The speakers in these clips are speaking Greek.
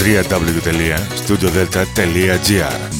www.studiodelta.gr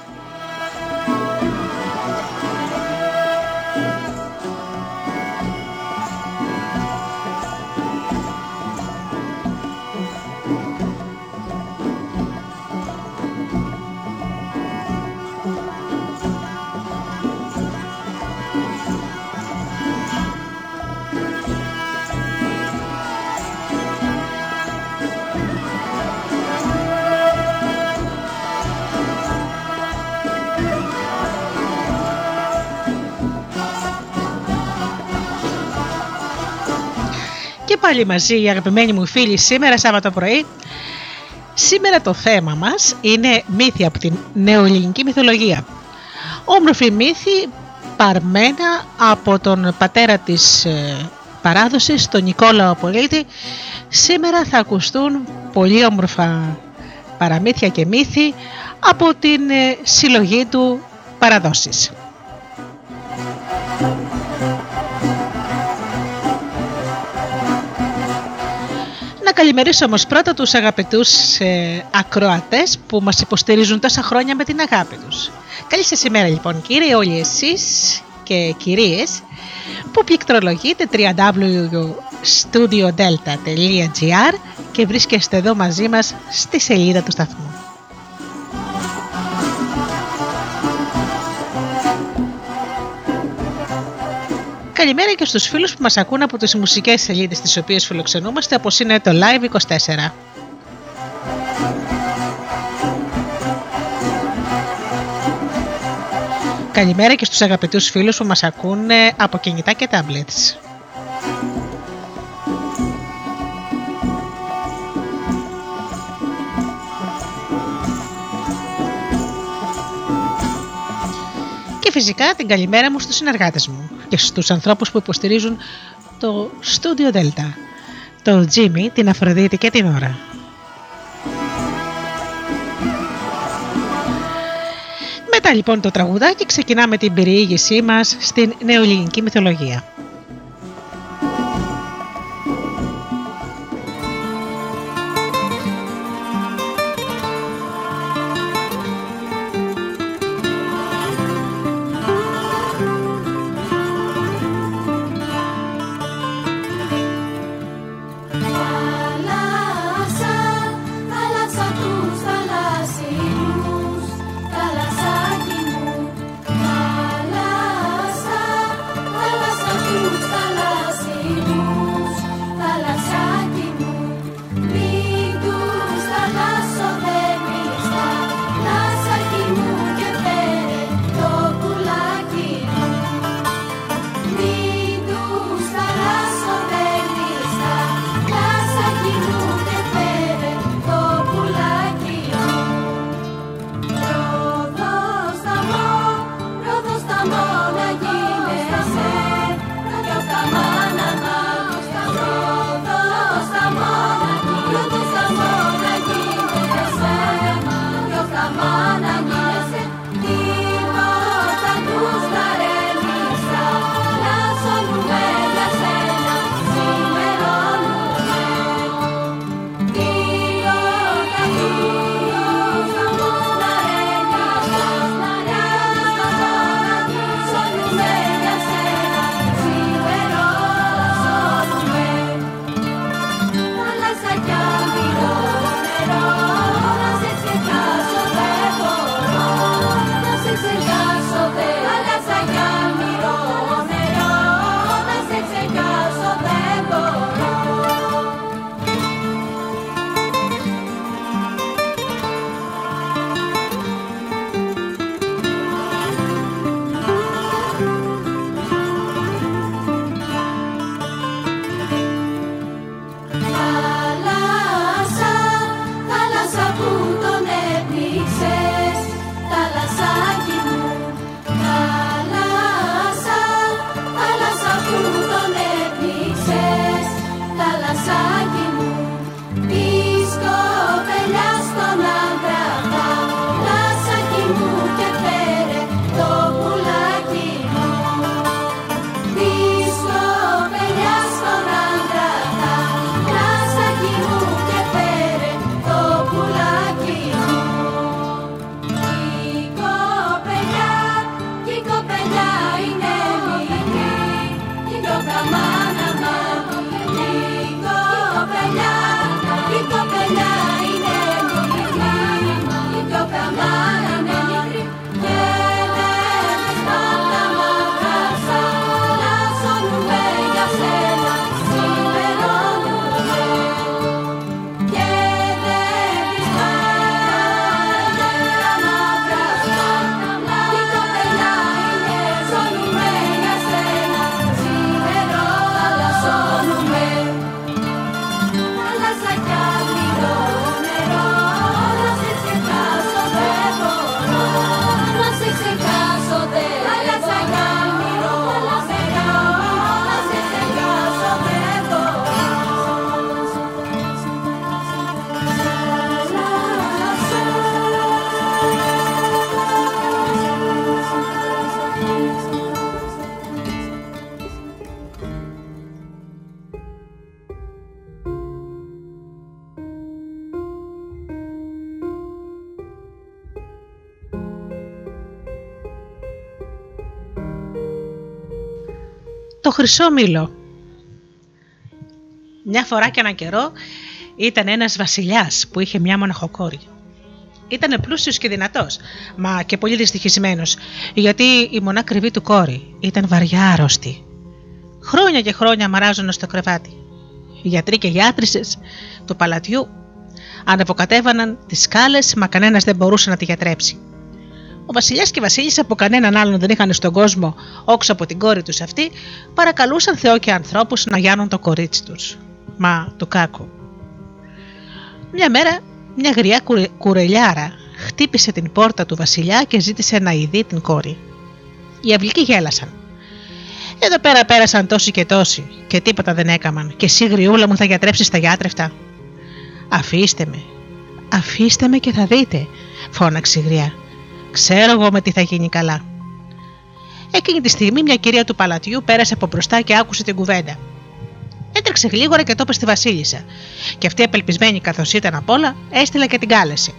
Πάλι μαζί οι αγαπημένοι μου φίλοι σήμερα Σάββατο πρωί. Σήμερα το θέμα μας είναι μύθοι από την νεοελληνική μυθολογία. Όμορφη μύθη παρμένα από τον πατέρα της ε, παράδοσης, τον Νικόλαο Απολίτη. Σήμερα θα ακουστούν πολύ όμορφα παραμύθια και μύθοι από την ε, συλλογή του παραδόσεις. Καλημερίσω όμως πρώτα τους αγαπητούς ε, ακροατές που μας υποστηρίζουν τόσα χρόνια με την αγάπη τους. Καλή σας ημέρα λοιπόν κύριοι όλοι εσείς και κυρίες που πληκτρολογείτε www.studiodelta.gr και βρίσκεστε εδώ μαζί μας στη σελίδα του σταθμού. Καλημέρα και στους φίλους που μας ακούν από τις μουσικές σελίδες τις οποίες φιλοξενούμαστε όπως είναι το Live24. Καλημέρα και στους αγαπητούς φίλους που μας ακούν από κινητά και tablets. Και φυσικά την καλημέρα μου στους συνεργάτες μου και στους ανθρώπους που υποστηρίζουν το Studio Delta, το Jimmy, την Αφροδίτη και την Ωρα. Μετά λοιπόν το τραγουδάκι ξεκινάμε την περιήγησή μας στην νεοελληνική μυθολογία. Χρυσό μήλο. Μια φορά και έναν καιρό ήταν ένας βασιλιάς που είχε μια μοναχοκόρη. Ήταν πλούσιος και δυνατός, μα και πολύ δυστυχισμένος, γιατί η μονά κρυβή του κόρη ήταν βαριά άρρωστη. Χρόνια και χρόνια μαράζονταν στο κρεβάτι. Οι γιατροί και γιατρίσες του παλατιού ανεβοκατέβαναν τις σκάλες, μα κανένας δεν μπορούσε να τη γιατρέψει. Ο Βασιλιάς και η Βασίλισσα που κανέναν άλλον δεν είχαν στον κόσμο όξω από την κόρη τους αυτή, παρακαλούσαν Θεό και ανθρώπους να γιάνουν το κορίτσι τους. Μα το κάκο. Μια μέρα, μια γριά κουρελιάρα χτύπησε την πόρτα του Βασιλιά και ζήτησε να ειδεί την κόρη. Οι αυλικοί γέλασαν. Εδώ πέρα πέρασαν τόσοι και τόσοι και τίποτα δεν έκαναν. Και εσύ, γριούλα μου, θα γιατρέψεις τα γιάτρεφτα. Αφήστε με, αφήστε με και θα δείτε, φώναξε η γριά. Ξέρω εγώ με τι θα γίνει καλά. Εκείνη τη στιγμή μια κυρία του παλατιού πέρασε από μπροστά και άκουσε την κουβέντα. Έτρεξε γλίγορα και το είπε στη Βασίλισσα. Και αυτή απελπισμένη καθώς ήταν απ' όλα, έστειλε και την κάλεσε.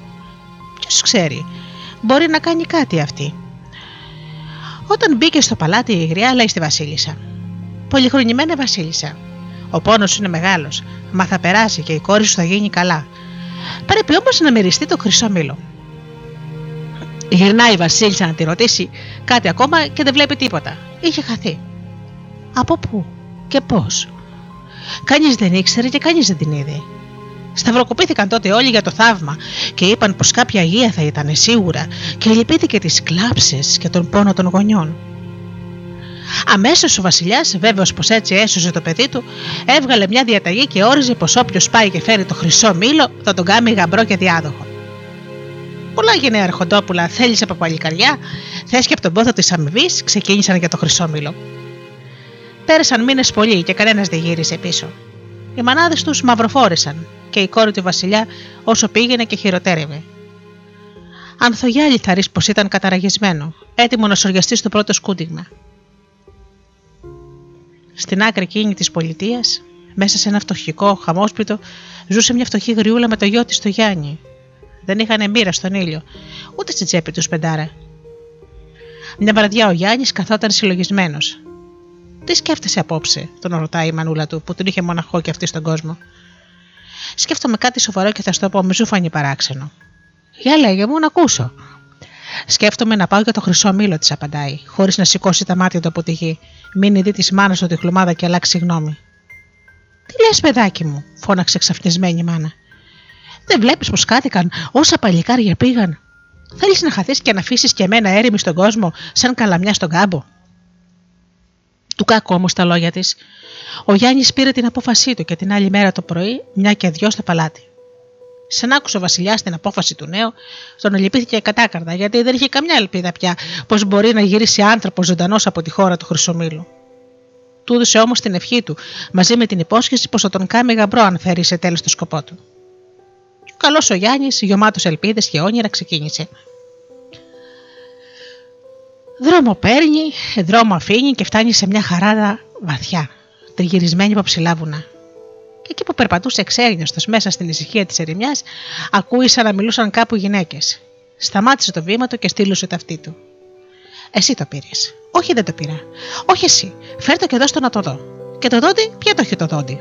Ποιος ξέρει, μπορεί να κάνει κάτι αυτή. Όταν μπήκε στο παλάτι η γριά, λέει στη Βασίλισσα. Πολυχρονημένη Βασίλισσα. Ο πόνος είναι μεγάλος, μα θα περάσει και η κόρη σου θα γίνει καλά. Πρέπει όμως να μυριστεί το χρυσό μήλο. Γυρνάει η Βασίλισσα να τη ρωτήσει κάτι ακόμα και δεν βλέπει τίποτα. Είχε χαθεί. Από πού και πώς. Κανείς δεν ήξερε και κανείς δεν την είδε. Σταυροκοπήθηκαν τότε όλοι για το θαύμα και είπαν πως κάποια αγία θα ήταν σίγουρα και λυπήθηκε τις κλάψεις και τον πόνο των γονιών. Αμέσως ο Βασιλιάς, βέβαιος πως έτσι έσωσε το παιδί του, έβγαλε μια διαταγή και όριζε πως όποιος πάει και φέρει το χρυσό μήλο θα τον κάνει γαμπρό και διάδοχο. Πολλά γενναία αρχοντόπουλα θέλησε από παλικαριά, θες και από τον πόθο της αμοιβής, ξεκίνησαν για το χρυσό μήλο. Πέρασαν μήνες πολλοί και κανένας δεν γύρισε πίσω. Οι μανάδες τους μαυροφόρησαν και η κόρη του Βασιλιά όσο πήγαινε και χειροτέρευε. Ανθογιάλη θα πως ήταν καταραγισμένο, έτοιμο να σοριαστείς στο πρώτο σκούντιγμα. Στην άκρη εκείνη της πολιτείας, μέσα σε ένα φτωχικό χαμόσπιτο, ζούσε μια φτωχή γριούλα με το γιο της το Γιάννη, δεν είχαν μοίρα στον ήλιο, ούτε στην τσέπη τους πεντάρα. Μια βραδιά ο Γιάννης καθόταν συλλογισμένος. Τι σκέφτεσαι απόψε, τον ρωτάει η μανούλα του, που τον είχε μοναχό και αυτή στον κόσμο. Σκέφτομαι κάτι σοβαρό και θα σου το πω με ζούφανη παράξενο. Για λέγε μου να ακούσω. Σκέφτομαι να πάω για το χρυσό μήλο, της απαντάει, χωρίς να σηκώσει τα μάτια του από τη γη. Μην δει της μάνας του τη χλωμάδα και αλλάξει γνώμη. Τι λες, παιδάκι μου, φώναξε ξαφνισμένη μάνα. Δεν βλέπεις πως κάθηκαν όσα παλικάρια πήγαν. Θέλεις να χαθείς και να αφήσεις και εμένα έρημη στον κόσμο, σαν καλαμιά στον κάμπο. Του κάκου όμως τα λόγια της. Ο Γιάννης πήρε την απόφασή του και την άλλη μέρα το πρωί, μια και δυο στο παλάτι. Σαν άκουσε ο Βασιλιάς την απόφαση του νέου, τον λυπήθηκε κατάκαρδα γιατί δεν είχε καμιά ελπίδα πια πως μπορεί να γυρίσει άνθρωπος ζωντανός από τη χώρα του Χρυσομήλου. Του έδωσε όμως την ευχή του, μαζί με την υπόσχεση πως θα τον κάνει γαμπρό αν φέρει σε τέλος το σκοπό του καλός ο Γιάννης, γεμάτο ελπίδες και όνειρα, ξεκίνησε. Δρόμο παίρνει, δρόμο αφήνει και φτάνει σε μια χαράδα βαθιά, τριγυρισμένη από ψηλά βουνά. Και εκεί που περπατούσε εξέρνιωστο μέσα στην ησυχία της ερημιάς, ακούει σαν να μιλούσαν κάπου γυναίκες. Σταμάτησε το βήμα του και στείλωσε το αυτί του. Εσύ το πήρες. Όχι, δεν το πήρα. Όχι εσύ. Φέρ το και δώσ' το να το δω. Και το δόντι, ποιο το έχει το δόντι;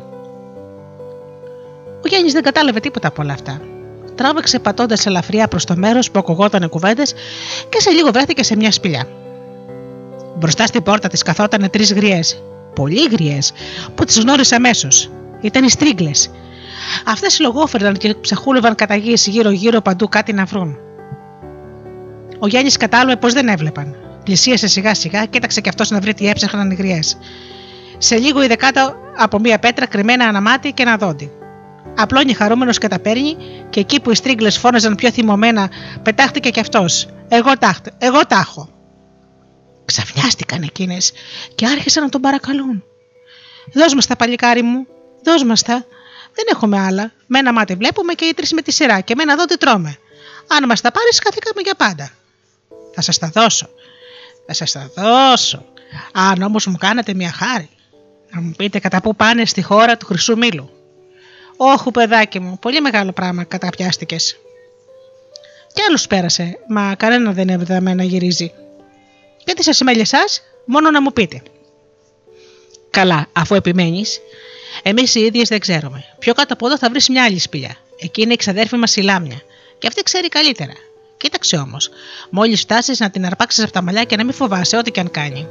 Ο Γιάννης δεν κατάλαβε τίποτα από όλα αυτά τράβηξε πατώντας ελαφριά προς το μέρος που ακουγόταν κουβέντες και σε λίγο βρέθηκε σε μια σπηλιά. Μπροστά στην πόρτα της καθόταν τρεις γριές, πολύ γριές, που τις γνώρισε αμέσως. Ήταν οι στρίγκλε. Αυτές λογόφερναν και ψαχούλευαν κατά γης γύρω-γύρω παντού κάτι να βρουν. Ο Γιάννης κατάλαβε πως δεν έβλεπαν. Πλησίασε σιγά σιγά, κοίταξε και αυτός να βρει τι έψαχναν οι γριές. Σε λίγο είδε κάτω από μία πέτρα κρυμμένα ένα μάτι και ένα δόντι. Απλώνει χαρούμενος και τα παίρνει, και εκεί που οι στρίγκλε φώναζαν πιο θυμωμένα, πετάχτηκε κι αυτός. Εγώ τα, εγώ τα έχω. Ξαφνιάστηκαν εκείνες και άρχισαν να τον παρακαλούν. Δώσ' μας τα παλικάρι μου, δώσ' μας τα. Δεν έχουμε άλλα. Με ένα μάτι βλέπουμε και οι τρεις με τη σειρά και με ένα δω τι τρώμε. Αν μας τα πάρεις, καθήκαμε για πάντα. Θα σας τα δώσω. Θα σας τα δώσω. Αν όμως μου κάνετε μια χάρη, να μου πείτε κατά πού πάνε στη χώρα του Χρυσού Μήλου. Όχου, παιδάκι μου, πολύ μεγάλο πράγμα καταπιάστηκες. Κι άλλου πέρασε, μα κανένα δεν έβδαμε να γυρίζει. Και τι σα σημαίνει εσάς, μόνο να μου πείτε. Καλά, αφού επιμένεις. Εμείς οι ίδιες δεν ξέρουμε. Πιο κάτω από εδώ θα βρεις μια άλλη σπηλιά. Εκεί είναι η ξαδέρφη μας η Λάμια. Και αυτή ξέρει καλύτερα. Κοίταξε όμως. Μόλις φτάσεις να την αρπάξεις από τα μαλλιά και να μην φοβάσαι ό,τι και αν κάνει.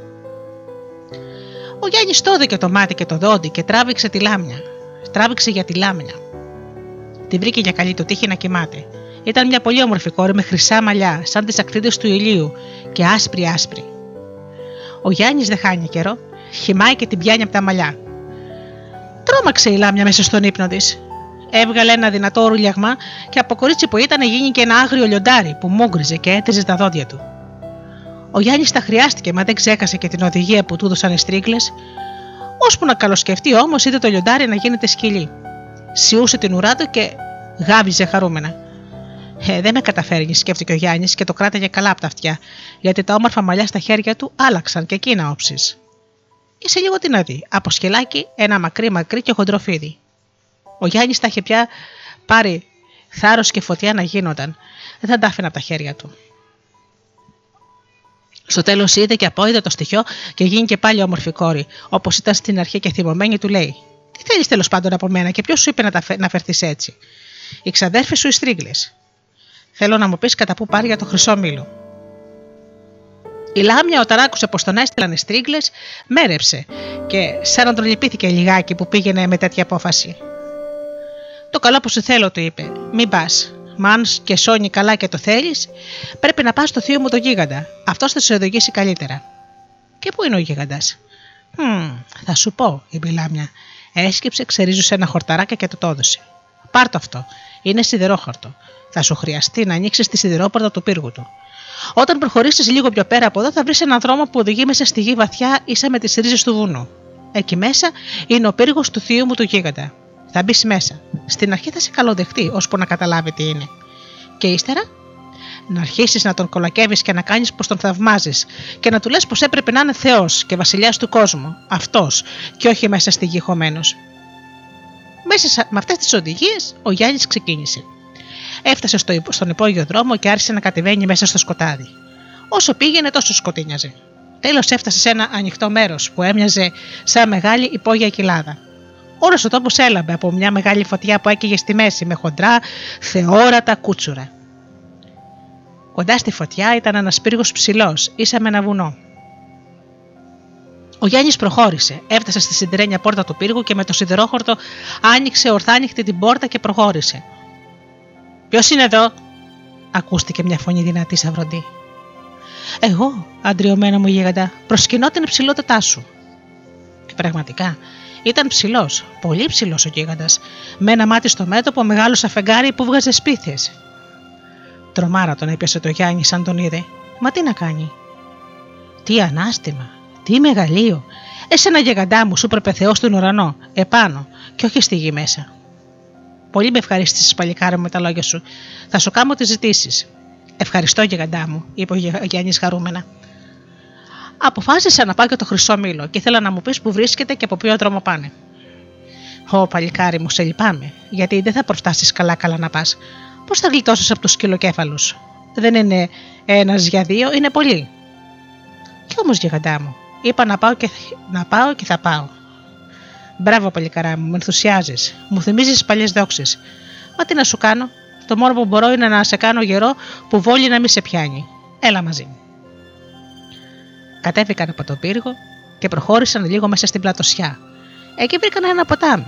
Ο Γιάννης τόδεκε το μάτι και το δόντι και τράβηξε τη λάμια. Τράβηξε για τη λάμια. Τη βρήκε για καλή το τύχη να κοιμάται. Ήταν μια πολύ όμορφη κόρη με χρυσά μαλλιά, σαν τις ακτίδες του ηλίου και άσπρη άσπρη. Ο Γιάννης δεν χάνει καιρό, χυμάει και την πιάνει από τα μαλλιά. Τρώμαξε η λάμια μέσα στον ύπνο της. Έβγαλε ένα δυνατό ρουλιαγμά και από κορίτσι που ήταν γίνηκε ένα άγριο λιοντάρι που μούγκριζε και έτριζε τα δόντια του. Ο Γιάννης τα χρειάστηκε, μα δεν ξέχασε και την οδηγία που του έδωσαν οι στρίγκλες. Ώσπου να καλοσκεφτεί όμως, είδε το λιοντάρι να γίνεται σκυλί. Σιούσε την ουρά του και γάβιζε χαρούμενα. Ε, δεν με καταφέρνεις, σκέφτηκε ο Γιάννης και το κράταγε καλά από τα αυτιά, γιατί τα όμορφα μαλλιά στα χέρια του άλλαξαν και εκείνα όψεις. Είσαι λίγο τι να δει. Από σκελάκι ένα μακρύ μακρύ και χοντροφίδι. Ο Γιάννης τα είχε πια πάρει θάρρος και φωτιά να γίνονταν. Δεν θα τα άφηνα από τα χέρια του. Στο τέλος είδε και απόειδε το στοιχείο και γίνει και πάλι όμορφη κόρη, όπως ήταν στην αρχή και θυμωμένη του λέει: Τι θέλεις τέλος πάντων από μένα και ποιος σου είπε να, τα, να φερθείς έτσι; Οι ξαδέρφοι σου οι στρίγλες. Θέλω να μου πεις κατά πού πάρει για το χρυσό μήλο. Η Λάμια, όταν άκουσε πως τον έστειλαν οι στρίγλες, μέρεψε και σαν να τον λυπήθηκε λιγάκι που πήγαινε με τέτοια απόφαση. Το καλό που σου θέλω, του είπε, μην πας. Μα αν και σώνει καλά και το θέλεις, πρέπει να πας στο θείο μου το γίγαντα. Αυτός θα σε οδηγήσει καλύτερα. Και πού είναι ο γίγαντας; Hm, θα σου πω, είπε η Λάμια. Έσκυψε, ξερίζωσε ένα χορταράκι και το το έδωσε. Πάρ το αυτό. Είναι σιδερόχαρτο. Θα σου χρειαστεί να ανοίξεις τη σιδερόπορτα του πύργου του. Όταν προχωρήσεις λίγο πιο πέρα από εδώ, θα βρεις έναν δρόμο που οδηγεί μέσα στη γη βαθιά ίσα με τις ρίζες του βουνού. Εκεί μέσα είναι ο πύργος του θείου μου του γίγαντα. Θα μπεις μέσα. Στην αρχή θα σε καλοδεχτεί, ώσπου να καταλάβει τι είναι. Και ύστερα να αρχίσεις να τον κολακεύεις και να κάνεις πως τον θαυμάζεις και να του λες πως έπρεπε να είναι Θεός και βασιλιάς του κόσμου. Αυτός και όχι μέσα στη γη χωμένος. Μέσα με αυτές τις οδηγίες ο Γιάννης ξεκίνησε. Έφτασε στο, στον υπόγειο δρόμο και άρχισε να κατεβαίνει μέσα στο σκοτάδι. Όσο πήγαινε, τόσο σκοτίνιαζε. Τέλος έφτασε σε ένα ανοιχτό μέρος που έμοιαζε σαν μεγάλη υπόγεια κοιλάδα. Όλος ο τόπος έλαμπε από μια μεγάλη φωτιά που έκαιγε στη μέση με χοντρά, θεόρατα κούτσουρα. Κοντά στη φωτιά ήταν ένας πύργος ψηλός, ίσα με ένα βουνό. Ο Γιάννης προχώρησε, έφτασε στη συντρένια πόρτα του πύργου και με το σιδερόχορτο άνοιξε ορθάνυχτη την πόρτα και προχώρησε. Ποιος είναι εδώ, ακούστηκε μια φωνή δυνατή σαν βροντί. Εγώ, αντριωμένο μου γίγαντα, προσκυνώ την υψηλότητά σου. Και πραγματικά, ήταν ψηλός, πολύ ψηλός ο γίγαντας, με ένα μάτι στο μέτωπο, μεγάλο αφεντάρι που βγάζε σπίθες. Τρομάρα τον έπιασε το Γιάννη σαν τον είδε. Μα τι να κάνει; Τι ανάστημα, τι μεγαλείο. Εσένα γιγαντά μου σου έπρεπε Θεός στον ουρανό, επάνω, και όχι στη γη μέσα. Πολύ με ευχαρίστησες, παλικάρι μου, με τα λόγια σου. Θα σου κάνω τις ζητήσεις. Ευχαριστώ, γιγαντά μου, είπε ο Γιάννης χαρούμενα. Αποφάσισα να πάω για το χρυσό μήλο και ήθελα να μου πεις που βρίσκεται και από ποιο δρόμο πάνε. Ω παλικάρι μου, σε λυπάμαι, γιατί δεν θα προφτάσεις καλά-καλά να πας. Πώς θα γλιτώσεις από τους σκυλοκέφαλου. Δεν είναι ένας για δύο, είναι πολλοί. Κι όμως, γιγαντά μου, είπα να πάω, και, να πάω και θα πάω. Μπράβο, παλικαρά μου, με ενθουσιάζεις. Μου θυμίζεις παλιές δόξει. Μα τι να σου κάνω, το μόνο που μπορώ είναι να σε κάνω γερό που βόλει να μην σε πιάνει. Έλα μαζί μου. Κατέβηκαν από το πύργο και προχώρησαν λίγο μέσα στην πλατοσιά. Εκεί βρήκαν ένα ποτάμι.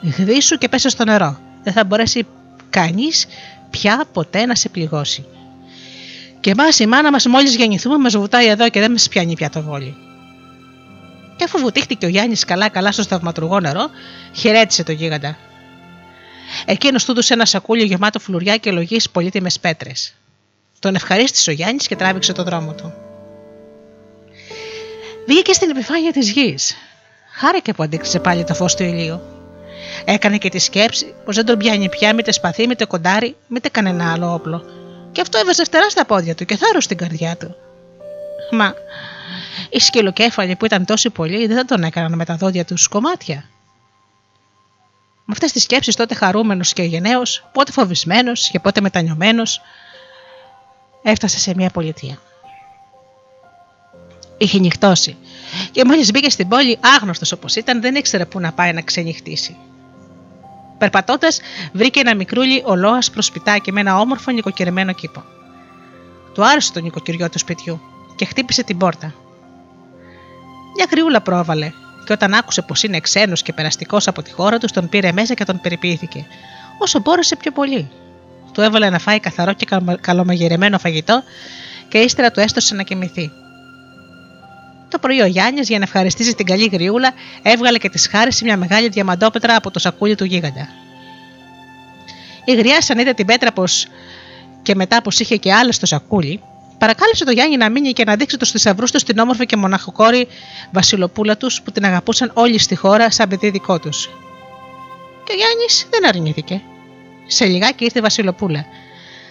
Γδίσου και πέσε στο νερό. Δεν θα μπορέσει κανείς πια ποτέ να σε πληγώσει. Και εμάς η μάνα μας, μόλις γεννηθούμε, μας βουτάει εδώ και δεν μας πιάνει πια το βόλι. Και αφού βουτήχτηκε ο Γιάννης καλά-καλά στο θαυματουργό νερό, χαιρέτησε το γίγαντα. Εκείνος του έδωσε ένα σακούλιο γεμάτο φλουριά και λογής πολύτιμες πέτρες. Τον ευχαρίστησε ο Γιάννης και τράβηξε το δρόμο του. Βγήκε στην επιφάνεια της γης. Χάρηκε που αντίκρισε πάλι το φως του ηλίου. Έκανε και τη σκέψη πως δεν τον πιάνει πια μήτε σπαθί, μήτε κοντάρι, μήτε κανένα άλλο όπλο. Και αυτό έβαζε φτερά στα πόδια του και θάρρος στην καρδιά του. Μα οι σκυλοκέφαλοι που ήταν τόσοι πολλοί δεν θα τον έκαναν με τα δόντια του κομμάτια. Με αυτές τις σκέψεις τότε χαρούμενος και γενναίος, πότε φοβισμένος και πότε μετανιωμένος, έφτασε σε μια πολιτεία. Είχε νυχτώσει. Και μόλις μπήκε στην πόλη, άγνωστος όπως ήταν, δεν ήξερε πού να πάει να ξενυχτήσει. Περπατώντας, βρήκε ένα μικρούλι ολόας προ σπιτάκι με ένα όμορφο νοικοκυριμένο κήπο. Του άρεσε το νοικοκυριό του σπιτιού και χτύπησε την πόρτα. Μια κρυούλα πρόβαλε και όταν άκουσε πως είναι ξένος και περαστικός από τη χώρα του, τον πήρε μέσα και τον περιποιήθηκε. Όσο μπόρεσε πιο πολύ. Του έβαλε να φάει καθαρό και καλομαγειρεμένο φαγητό και ύστερα του έστωσε να κοιμηθεί. Το πρωί ο Γιάννης, για να ευχαριστήσει την καλή γριούλα, έβγαλε και τη χάρισε μια μεγάλη διαμαντόπετρα από το σακούλι του γίγαντα. Η γριά, σαν είδε την πέτρα πως και μετά πως είχε και άλλε στο σακούλι, παρακάλεσε τον Γιάννη να μείνει και να δείξει τους θησαυρούς τους στην όμορφη και μοναχοκόρη Βασιλοπούλα τους που την αγαπούσαν όλοι στη χώρα σαν παιδί δικό τους. Και ο Γιάννης δεν αρνήθηκε. Σε λιγάκι ήρθε η Βασιλοπούλα.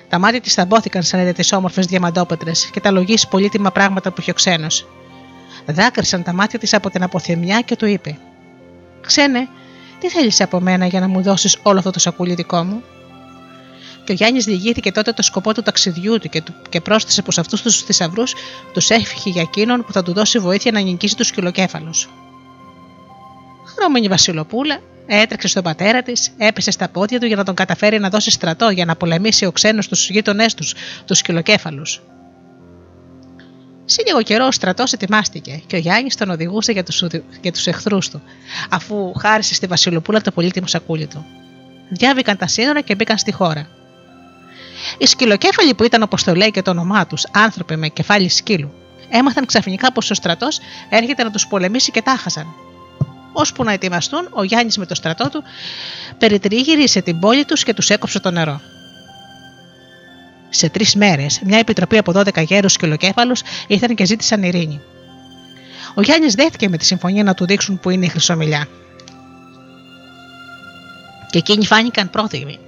Τα μάτια της θαμπόθηκαν σαν είδε τις όμορφες διαμαντόπετρες και τα λογής πολύτιμα πράγματα που είχε ο ξένος. Δάκρυσαν τα μάτια της από την αποθεμιά και του είπε: Ξένε, τι θέλεις από μένα για να μου δώσεις όλο αυτό το σακούλι δικό μου; Και ο Γιάννης διηγήθηκε τότε το σκοπό του ταξιδιού του και, και πρόσθεσε πως αυτούς τους θησαυρούς τους έφυγε για εκείνον που θα του δώσει βοήθεια να νικήσει τους σκυλοκέφαλου. Χρώμενη Βασιλοπούλα έτρεξε στον πατέρα της, έπεσε στα πόδια του για να τον καταφέρει να δώσει στρατό για να πολεμήσει ο ξένος τους γείτονές τους, τους σκυλοκέφαλου. Σε λίγο καιρό ο στρατός ετοιμάστηκε και ο Γιάννης τον οδηγούσε για τους για τους εχθρούς του, αφού χάρισε στη Βασιλοπούλα το πολύτιμο σακούλι του. Διάβηκαν τα σύνορα και μπήκαν στη χώρα. Οι σκυλοκέφαλοι που ήταν όπως το λέει και το όνομά τους, άνθρωποι με κεφάλι σκύλου, έμαθαν ξαφνικά πως ο στρατός έρχεται να τους πολεμήσει και τάχασαν. Ώσπου να ετοιμαστούν, ο Γιάννης με το στρατό του περιτριγύρισε την πόλη τους και τους έκοψε το νερό. Σε τρεις μέρες, μια επιτροπή από 12 γέρους σκυλοκέφαλου ήρθαν και ζήτησαν ειρήνη. Ο Γιάννης δέθηκε με τη συμφωνία να του δείξουν που είναι η χρυσομιλιά. Και εκείνοι φάνηκαν πρόθυμοι.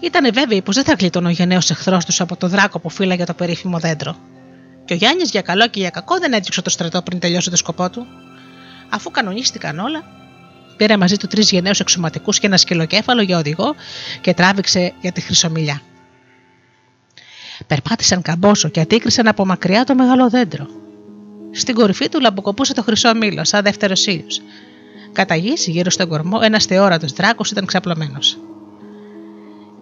Ήταν βέβαιοι πως δεν θα γλίτωνε ο γενναίος εχθρός τους από το δράκο που φύλαγε το περίφημο δέντρο. Και ο Γιάννης για καλό και για κακό δεν έδειξε το στρατό πριν τελειώσει το σκοπό του. Αφού κανονίστηκαν όλα, πήρε μαζί του τρεις γενναίους εξωματικούς και ένα σκυλοκέφαλο για οδηγό και τράβηξε για τη χρυσομιλιά. Περπάτησαν καμπόσο και αντίκρισαν από μακριά το μεγάλο δέντρο. Στην κορυφή του λαμποκοπούσε το χρυσό μήλο, σαν δεύτερος ήλιος. Κατά γης, γύρω στον κορμό, ένας θεόρατος δράκος ήταν ξαπλωμένος.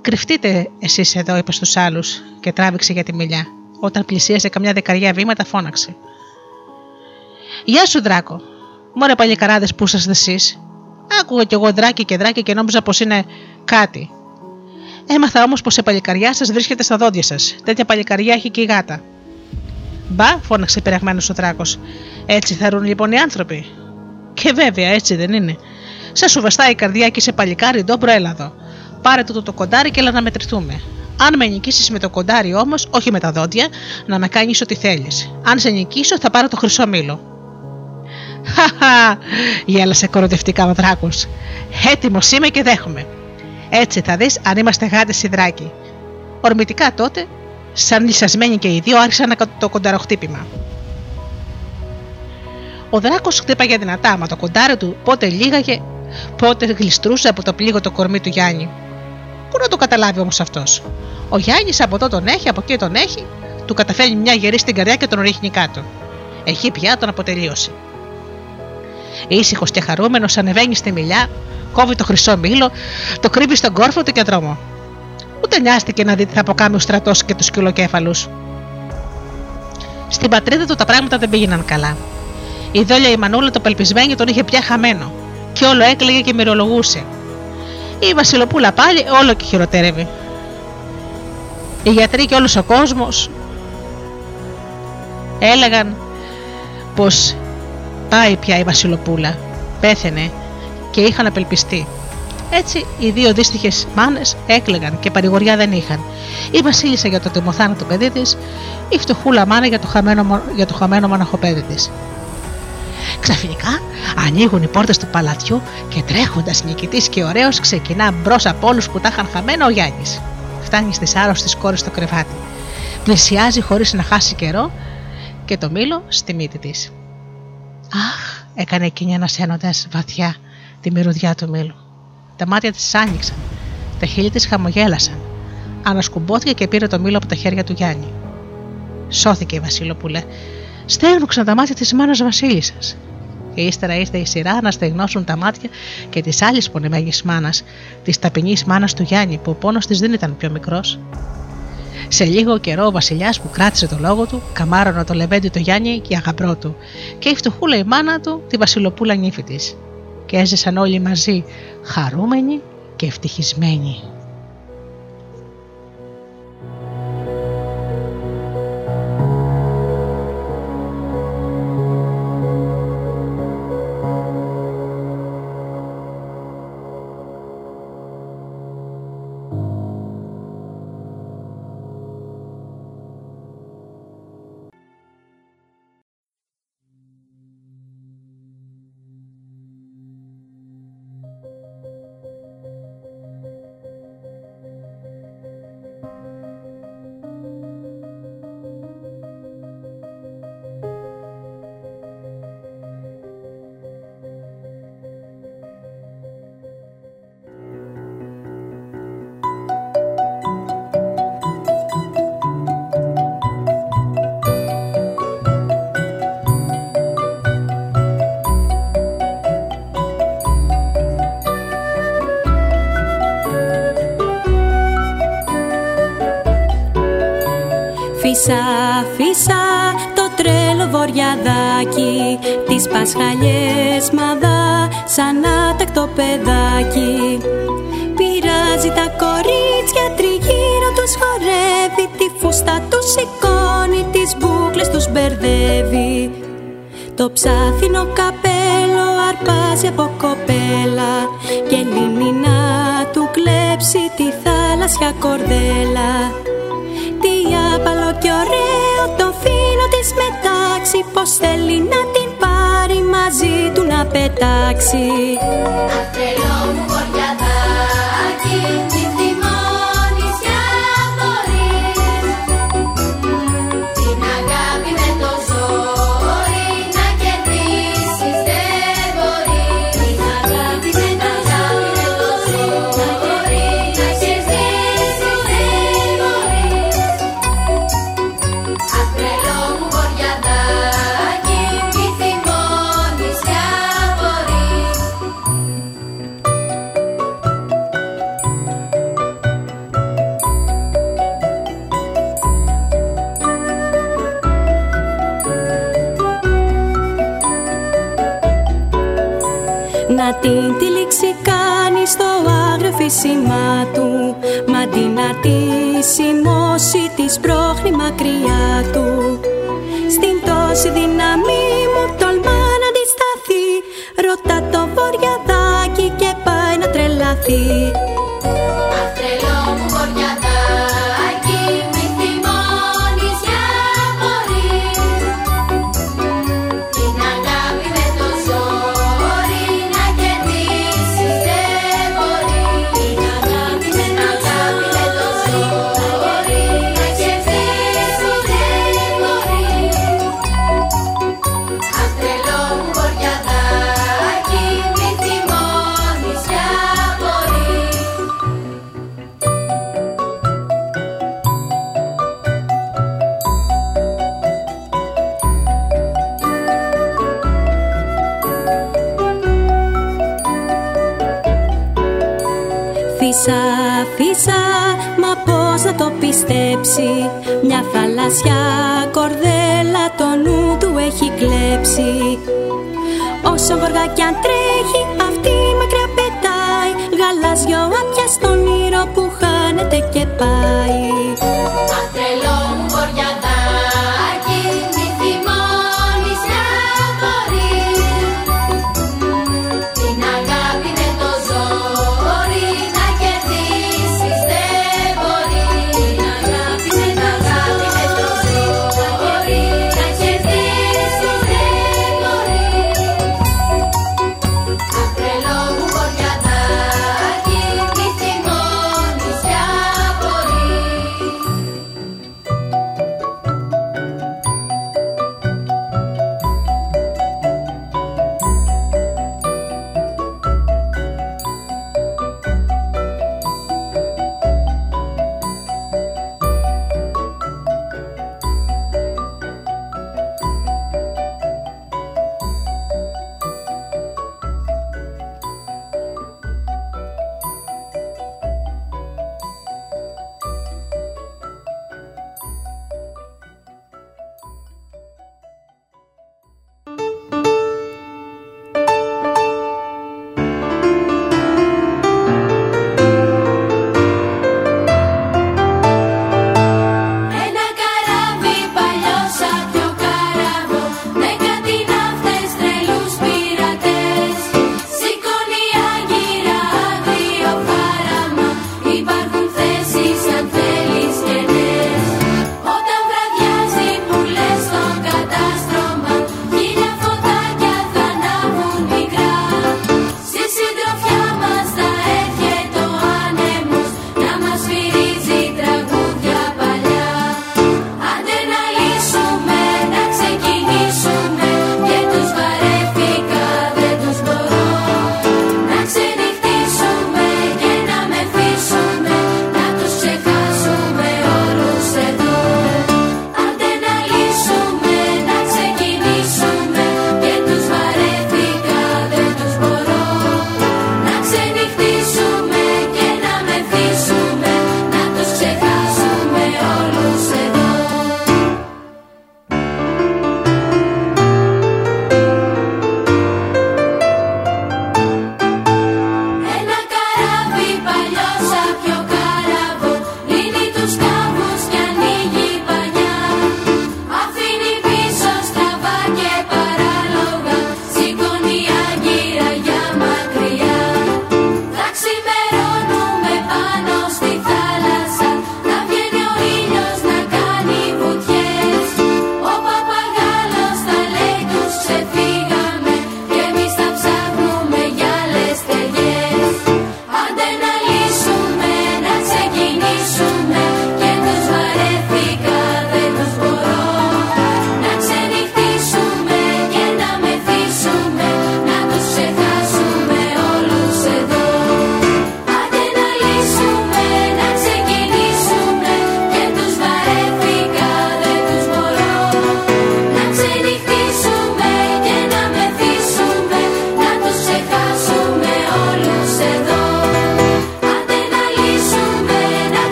Κρυφτείτε εσείς εδώ, είπε στους άλλους και τράβηξε για τη μιλιά. Όταν πλησίασε καμιά δεκαριά βήματα, φώναξε. Γεια σου, Δράκο. Μωρέ παλικαράδες που είσαστε εσείς; Άκουγα κι εγώ δράκι και δράκι και νόμιζα πως είναι κάτι. Έμαθα όμως πως η παλικαριά σας βρίσκεται στα δόντια σας. Τέτοια παλικαριά έχει και η γάτα. Μπα, φώναξε πειραγμένος ο Δράκο. Έτσι θα ρουν λοιπόν οι άνθρωποι. Και βέβαια, έτσι δεν είναι. Σας σου βαστάει η καρδιά και σε παλικάρι ντόμπρο έλαδο. Πάρε το το κοντάρι και έλα να μετρηθούμε. Αν με νικήσεις με το κοντάρι όμως, όχι με τα δόντια, να με κάνεις ό,τι θέλεις. Αν σε νικήσω, θα πάρω το χρυσό μήλο. Χαχα, γέλασε κοροδευτικά ο Δράκος. Έτοιμος είμαι και δέχομαι. Έτσι θα δεις αν είμαστε γάτε δράκοι. Ορμητικά τότε, σαν λυσασμένοι και οι δύο, άρχισαν το κονταροχτύπημα. Ο Δράκος χτύπαγε δυνατά, μα το κοντάρι του πότε λίγαγε, πότε γλιστρούσε από το πλήγο το κορμί του Γιάννη. Πού να το καταλάβει όμως αυτός; Ο Γιάννης από εδώ τον έχει, από εκεί τον έχει, του καταφέρνει μια γερή στην καρδιά και τον ρίχνει κάτω. Εκεί πια τον αποτελείωσε. Ήσυχος και χαρούμενος ανεβαίνεις στη μιλιά, κόβει το χρυσό μήλο, το κρύβεις στον κόρφο του και δρόμο. Ούτε νοιάστηκε να δει τι θα αποκάμει ο στρατός και τους κυλοκέφαλους. Στην πατρίδα του τα πράγματα δεν πήγαιναν καλά. Η δόλια η Μανούλα το πελπισμένη τον είχε πια χαμένο και όλο έκλαιγε και μυρολογούσε. Η Βασιλοπούλα πάλι όλο και χειροτέρευε. Οι γιατροί και όλος ο κόσμος έλεγαν πως πάει πια η Βασιλοπούλα, πέθαινε και είχαν απελπιστεί. Έτσι οι δύο δύστιχες μάνες έκλεγαν και παρηγοριά δεν είχαν. Η Βασίλισσα για το τιμοθάνατο παιδί της, η φτωχούλα μάνα για το χαμένο, για το χαμένο μοναχοπέδι της. Ξαφνικά ανοίγουν οι πόρτες του παλατιού και τρέχοντας νικητής και ωραίος ξεκινά μπρος από όλους που τα είχαν χαμένα ο Γιάννης. Φτάνει στις άρρωστες κόρες στο κρεβάτι. Πλησιάζει χωρίς να χάσει καιρό και το μήλο στη μύτη της. Αχ, έκανε εκείνη ανασένοντα βαθιά τη μυρωδιά του μήλου. Τα μάτια της άνοιξαν, τα χείλη της χαμογέλασαν. Ανασκουμπόθηκε και πήρε το μήλο από τα χέρια του Γιάννη. Σώθηκε η Βασιλοπούλα. στέγνουξαν τα μάτια της μάνας Βασίλισσας. Και ύστερα ήρθε η σειρά να στεγνώσουν τα μάτια και της άλλης πονεμένης μάνας, της ταπεινής μάνας του Γιάννη, που ο πόνος της δεν ήταν πιο μικρός. Σε λίγο καιρό ο Βασιλιάς που κράτησε το λόγο του, καμάρωνε το λεβέντι το Γιάννη και αγαμπρό του, και η φτωχούλα η μάνα του τη Βασιλοπούλα νύφη της. Και έζησαν όλοι μαζί, χαρούμενοι και ευτυχισμένοι. Πασχαλιές μαδά σαν άτακτο παιδάκι. Πειράζει τα κορίτσια τριγύρω τους χορεύει Τη φούστα του σηκώνει, τις μπούκλες τους μπερδεύει. Το ψάθινο καπέλο αρπάζει από κοπέλα Και λύνει να του κλέψει τη θάλασσια κορδέλα. Τι άπαλο και ωραίο το φίνο της μετάξει Πως θέλει να την μαζί του να πετάξει. Αστρελό μου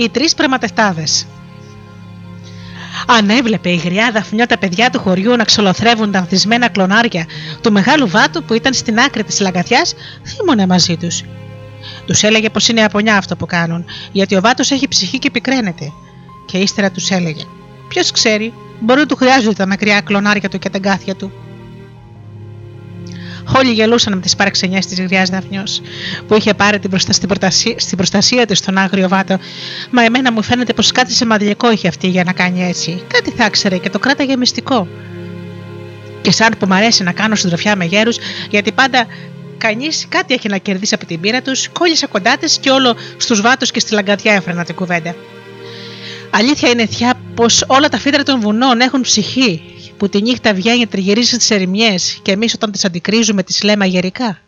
Οι τρεις πραγματευτάδες. Αν έβλεπε η γριά δαφνιό τα παιδιά του χωριού να ξολοθρεύουν τα ανθισμένα κλονάρια του μεγάλου βάτου που ήταν στην άκρη της λαγκαθιά, θύμωνε μαζί τους. Τους έλεγε πως είναι απονιά αυτό που κάνουν, γιατί ο βάτος έχει ψυχή και πικραίνεται. Και ύστερα τους έλεγε: Ποιος ξέρει, μπορεί να του χρειάζονται τα μακριά κλονάρια του και τα γκάθια του. Όλοι γελούσαν με τις παραξενιές της γριάς Δαφνιός, που είχε πάρει την προστα... στην, προστασία... στην προστασία της στον άγριο βάτο. Μα εμένα μου φαίνεται πως κάτι σημαντικό είχε αυτή για να κάνει έτσι. Κάτι θα ήξερε και το κράταγε μυστικό. Και σαν που μου αρέσει να κάνω συντροφιά με γέρους, γιατί πάντα κανείς κάτι έχει να κερδίσει από την πείρα τους, κόλλησα κοντά της και όλο στους βάτους και στη λαγκαδιά έφερνα την κουβέντα. Αλήθεια είναι θιά πως όλα τα φύτρα των βουνών έχουν ψυχή που τη νύχτα βγαίνει τριγυρίζει τις ερημιές και εμείς όταν τις αντικρίζουμε τις λέμε αγερικά.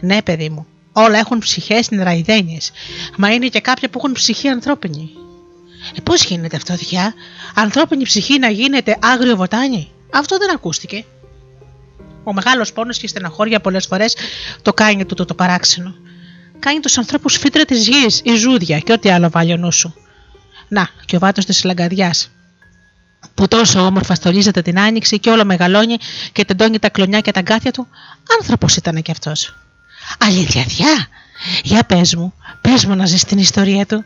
Ναι, παιδί μου, όλα έχουν ψυχές νεραϊδένιε, μα είναι και κάποια που έχουν ψυχή ανθρώπινη. Ε, πώς γίνεται αυτό, διά, ανθρώπινη ψυχή να γίνεται άγριο βοτάνι; Αυτό δεν ακούστηκε. Ο μεγάλος πόνος και η στεναχώρια πολλές φορές το κάνει τούτο το παράξενο. Κάνει τους ανθρώπους φύτρα της γης ή ζούδια και ό,τι άλλο βάλει ο νου σου. Να, και ο βάτος της λαγκαδιάς που τόσο όμορφα στολίζεται την άνοιξη και όλο μεγαλώνει και τεντώνει τα κλονιά και τα γκάθια του, άνθρωπος ήταν κι αυτός. Αλήθεια, διά! Για πες μου, πες μου να ζεις την ιστορία του.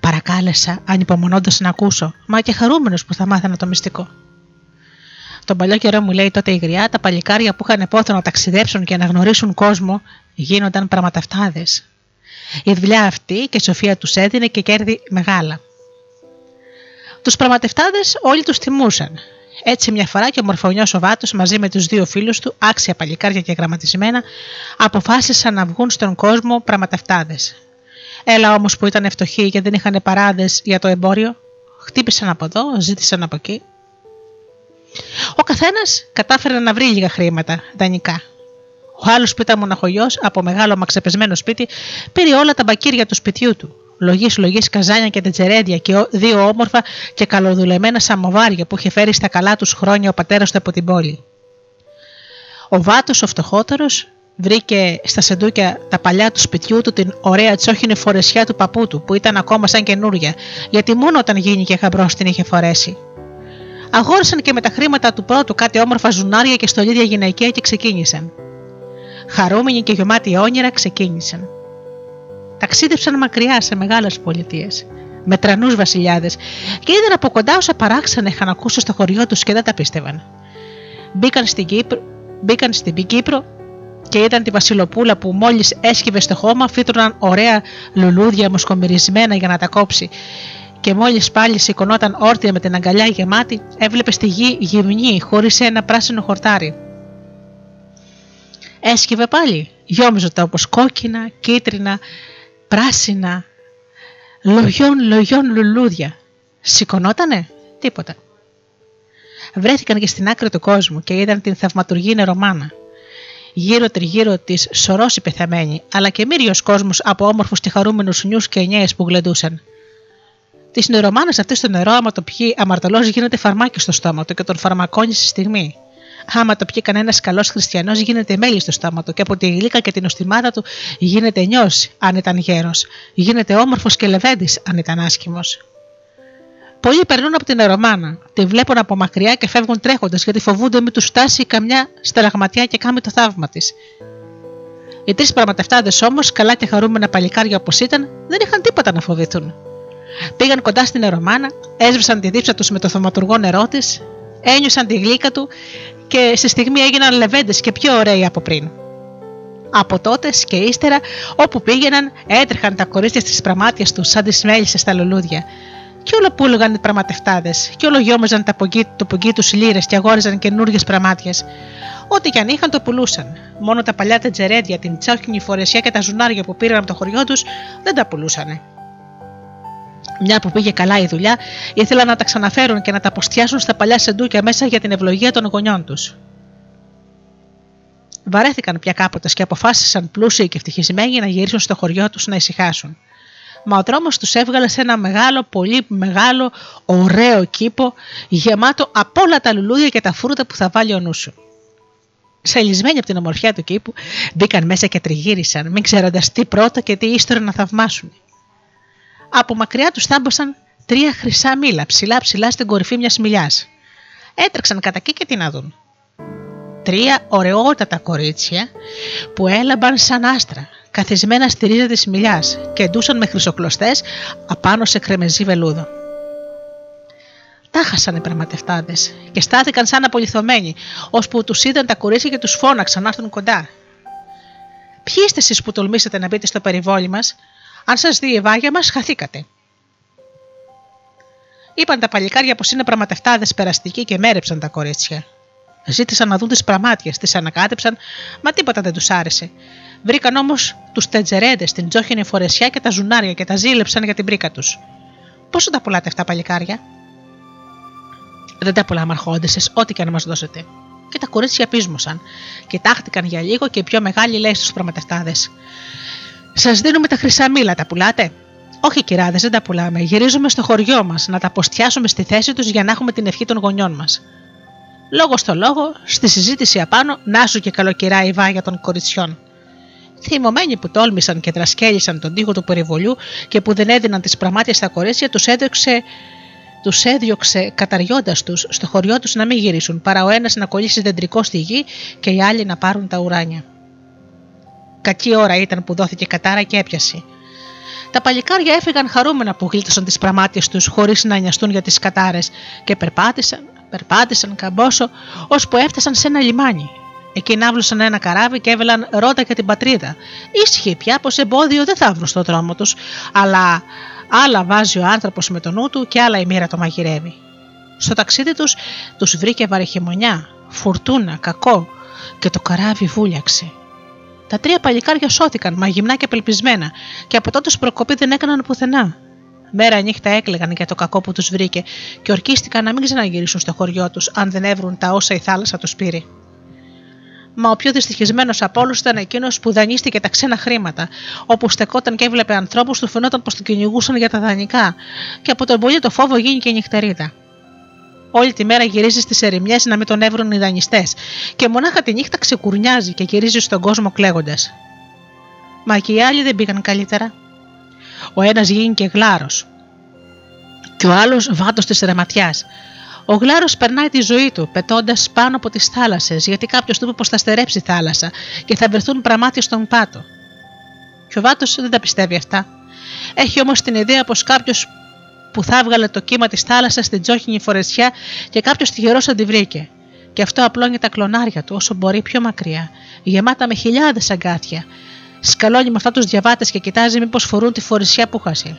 Παρακάλεσα, ανυπομονώντας να ακούσω, μα και χαρούμενος που θα μάθαινα το μυστικό. Τον παλιό καιρό μου λέει τότε η γριά, τα παλικάρια που είχαν πόθο να ταξιδέψουν και να γνωρίσουν κόσμο γίνονταν πραγματαυτάδες. Η δουλειά αυτή και η σοφία τους έδινε και κέρδη μεγάλα. Τους πραγματευτάδες όλοι τους τιμούσαν. Έτσι, μια φορά και ο μορφωνιός ο Βάτος μαζί με τους δύο φίλους του, άξια παλικάρια και γραμματισμένα, αποφάσισαν να βγουν στον κόσμο πραγματευτάδες. Έλα όμως που ήταν φτωχοί και δεν είχαν παράδες για το εμπόριο, χτύπησαν από εδώ, ζήτησαν από εκεί. Ο καθένας κατάφερε να βρει λίγα χρήματα, δανεικά. Ο άλλος που ήταν μοναχογιός από μεγάλο μαξεπεσμένο σπίτι πήρε όλα τα μπακύρια του σπιτιού του λογής λογής καζάνια και τετζερέντια και δύο όμορφα και καλοδουλεμένα σαμοβάρια που είχε φέρει στα καλά τους χρόνια ο πατέρας του από την πόλη. Ο Βάτος, ο φτωχότερος, βρήκε στα σεντούκια τα παλιά του σπιτιού του την ωραία τσόχινη φορεσιά του παππού του, που ήταν ακόμα σαν καινούρια, γιατί μόνο όταν γίνηκε γαμπρό την είχε φορέσει. Αγόρισαν και με τα χρήματα του πρώτου κάτι όμορφα ζουνάρια και στολίδια γυναικεία και ξεκίνησαν. Χαρούμενοι και γεμάτοι όνειρα ξεκίνησαν ταξίδεψαν μακριά σε μεγάλες πολιτείες, με τρανούς βασιλιάδες και είδαν από κοντά όσα παράξενα είχαν ακούσει στο χωριό τους και δεν τα πίστευαν. Μπήκαν στην Κύπρο, μπήκαν στην Κύπρο και είδαν τη Βασιλοπούλα που μόλις έσκυβε στο χώμα φύτρωναν ωραία λουλούδια μοσκομυρισμένα για να τα κόψει. Και μόλις πάλι σηκωνόταν όρθια με την αγκαλιά γεμάτη, έβλεπε στη γη γυμνή χωρίς ένα πράσινο χορτάρι. Έσκυβε πάλι, γιόμιζοντα όπως κόκκινα, κίτρινα, πράσινα, λογιών λογιών λουλούδια. Σηκωνότανε, τίποτα. Βρέθηκαν και στην άκρη του κόσμου και είδαν την θαυματουργή νερομάνα. Γύρω τριγύρω της σωρός πεθαμένη, αλλά και μύριος κόσμος από όμορφους και χαρούμενου νιού και νέες που γλεντούσαν. Τι νερομάνε αυτής στο νερό, άμα το πιει αμαρτωλός, γίνεται φαρμάκι στο στόμα του και τον φαρμακώνει στη στιγμή άμα το πιει κανένας καλός χριστιανός, γίνεται μέλι στο στόμα του και από τη γλύκα και την οστιμάδα του γίνεται νιός αν ήταν γέρος, γίνεται όμορφος και λεβέντης αν ήταν άσχημο. Πολλοί περνούν από την αερομάνα, τη βλέπουν από μακριά και φεύγουν τρέχοντας γιατί φοβούνται μην τους φτάσει καμιά στελαγματιά και κάνει το θαύμα της. Οι τρεις πραγματευτάδε όμως, καλά και χαρούμενα παλικάρια όπως ήταν, δεν είχαν τίποτα να φοβηθούν. Πήγαν κοντά στην αερομάνα, έσβησαν τη δίψα τους με το θωματουργό νερό της, ένιωσαν τη γλύκα του και στη στιγμή έγιναν λεβέντες και πιο ωραίοι από πριν. Από τότε και ύστερα, όπου πήγαιναν, έτρεχαν τα κορίτσια στις πραμάτια τους σαν τις μέλισσες στα λουλούδια. Και όλο πούλουγαν οι πραγματευτάδες, και όλο γιόμαζαν τα πογκί, το πογκί τους λύρες και αγόριζαν καινούριε πραμάτια. Ό,τι κι αν είχαν το πουλούσαν. Μόνο τα παλιά τετζερέντια, την τσόκινη φορεσιά και τα ζουνάρια που πήραν από το χωριό τους δεν τα πουλούσαν. Μια που πήγε καλά η δουλειά, ήθελαν να τα ξαναφέρουν και να τα αποστιάσουν στα παλιά σεντούκια μέσα για την ευλογία των γονιών τους. Βαρέθηκαν πια κάποτε και αποφάσισαν πλούσιοι και ευτυχισμένοι να γυρίσουν στο χωριό τους να ησυχάσουν. Μα ο δρόμο τους έβγαλε σε ένα μεγάλο, πολύ μεγάλο, ωραίο κήπο, γεμάτο από όλα τα λουλούδια και τα φρούτα που θα βάλει ο νους σου. Σελισμένοι από την ομορφιά του κήπου, μπήκαν μέσα και τριγύρισαν, μην ξέροντας τι πρώτα και τι ύστερα να θαυμάσουν. Από μακριά τους θάμπωσαν τρία χρυσά μήλα ψηλά ψηλά στην κορυφή μιας μιλιάς. Έτρεξαν κατά εκεί και τι να δουν. Τρία ωραιότατα κορίτσια που έλαμπαν σαν άστρα, καθισμένα στη ρίζα της μιλιάς και ντούσαν με χρυσοκλωστές απάνω σε κρεμεζί βελούδο. Τα χάσαν οι πραγματευτάδες και στάθηκαν σαν απολυθωμένοι, ώσπου τους είδαν τα κορίτσια και τους φώναξαν να έρθουν κοντά. Ποιοι είστε εσείς που τολμήσατε να μπείτε στο περιβόλι μας, αν σας δει η βάγια μας, χαθήκατε. Είπαν τα παλικάρια πως είναι πραγματευτάδες περαστικοί και μέρεψαν τα κορίτσια. Ζήτησαν να δουν τις πραμάτιες, τις ανακάτεψαν, μα τίποτα δεν τους άρεσε. Βρήκαν όμως τους τετζερέντες, την τζόχινη φορεσιά και τα ζουνάρια και τα ζήλεψαν για την πρίκα τους. Πόσο τα πουλάτε αυτά, παλικάρια; Δεν τα πουλάμε αρχόντισε, ό,τι και να μας δώσετε. Και τα κορίτσια πείσμωσαν. Κοιτάχτηκαν για λίγο και οι πιο μεγάλοι λέει στους πραγματευτάδες. Σας δίνουμε τα χρυσά μήλα, τα πουλάτε; Όχι, κυράδες, δεν τα πουλάμε. Γυρίζουμε στο χωριό μας να τα αποστιάσουμε στη θέση τους για να έχουμε την ευχή των γονιών μας. Λόγο στο λόγο, στη συζήτηση απάνω, να σου και καλοκυρά η βάγια των κοριτσιών. Θυμωμένοι που τόλμησαν και δρασκέλισαν τον τοίχο του περιβολιού και που δεν έδιναν τις πραμάτια στα κορίτσια, τους έδειξε τους έδιωξε καταριώντας τους στο χωριό τους να μην γυρίσουν, παρά ο ένας να κολλήσει δεντρικό στη γη και οι άλλοι να πάρουν τα ουράνια. Κακή ώρα ήταν που δόθηκε κατάρα και έπιασε. Τα παλικάρια έφυγαν χαρούμενα που γλίτωσαν τις πραμάτιε τους χωρίς να νοιαστούν για τις κατάρες και περπάτησαν, περπάτησαν καμπόσο, ώσπου έφτασαν σε ένα λιμάνι. Εκεί ναύλωσαν ένα καράβι και έβελαν ρότα για την πατρίδα. Ήσυχε πια πως εμπόδιο δεν θα βρουν στο δρόμο τους, αλλά άλλα βάζει ο άνθρωπος με το νου του και άλλα η μοίρα το μαγειρεύει. Στο ταξίδι τους τους βρήκε βαρεχημονιά, φουρτούνα, κακό και το καράβι βούλιαξε. Τα τρία παλικάρια σώθηκαν, μαγυμνά και απελπισμένα, και από τότε προκοπή δεν έκαναν πουθενά. Μέρα νύχτα έκλεγαν για το κακό που τους βρήκε και ορκίστηκαν να μην ξαναγυρίσουν στο χωριό τους, αν δεν έβρουν τα όσα η θάλασσα τους πήρε. Μα ο πιο δυστυχισμένος από όλους ήταν εκείνος που δανείστηκε τα ξένα χρήματα, όπου στεκόταν και έβλεπε ανθρώπους του φαινόταν πως τον κυνηγούσαν για τα δανεικά, και από τον πολύ το φόβο γίνει και νυχτερίδα. Όλη τη μέρα γυρίζεις στι ερημιές να μην τον έβρουν οι δανειστές, και μονάχα τη νύχτα ξεκουρνιάζει και γυρίζει στον κόσμο κλαίγοντας. Μα και οι άλλοι δεν πήγαν καλύτερα. Ο ένας γίνηκε γλάρος, και ο άλλος βάτος της ρεματιάς. Ο γλάρος περνάει τη ζωή του, πετώντας πάνω από τις θάλασσες, γιατί κάποιος του είπε πως θα στερέψει η θάλασσα και θα βρεθούν πραμάτια στον πάτο. Και ο βάτος δεν τα πιστεύει αυτά. Έχει όμως την ιδέα πως κάποιος που θα έβγαλε το κύμα της θάλασσας στην τζόχινη φορεσιά και κάποιος τυχερός θα τη βρήκε. Και αυτό απλώνει τα κλονάρια του όσο μπορεί πιο μακριά, γεμάτα με χιλιάδες αγκάθια. Σκαλώνει με αυτά τους διαβάτες και κοιτάζει μήπως φορούν τη φορεσιά που χάσει.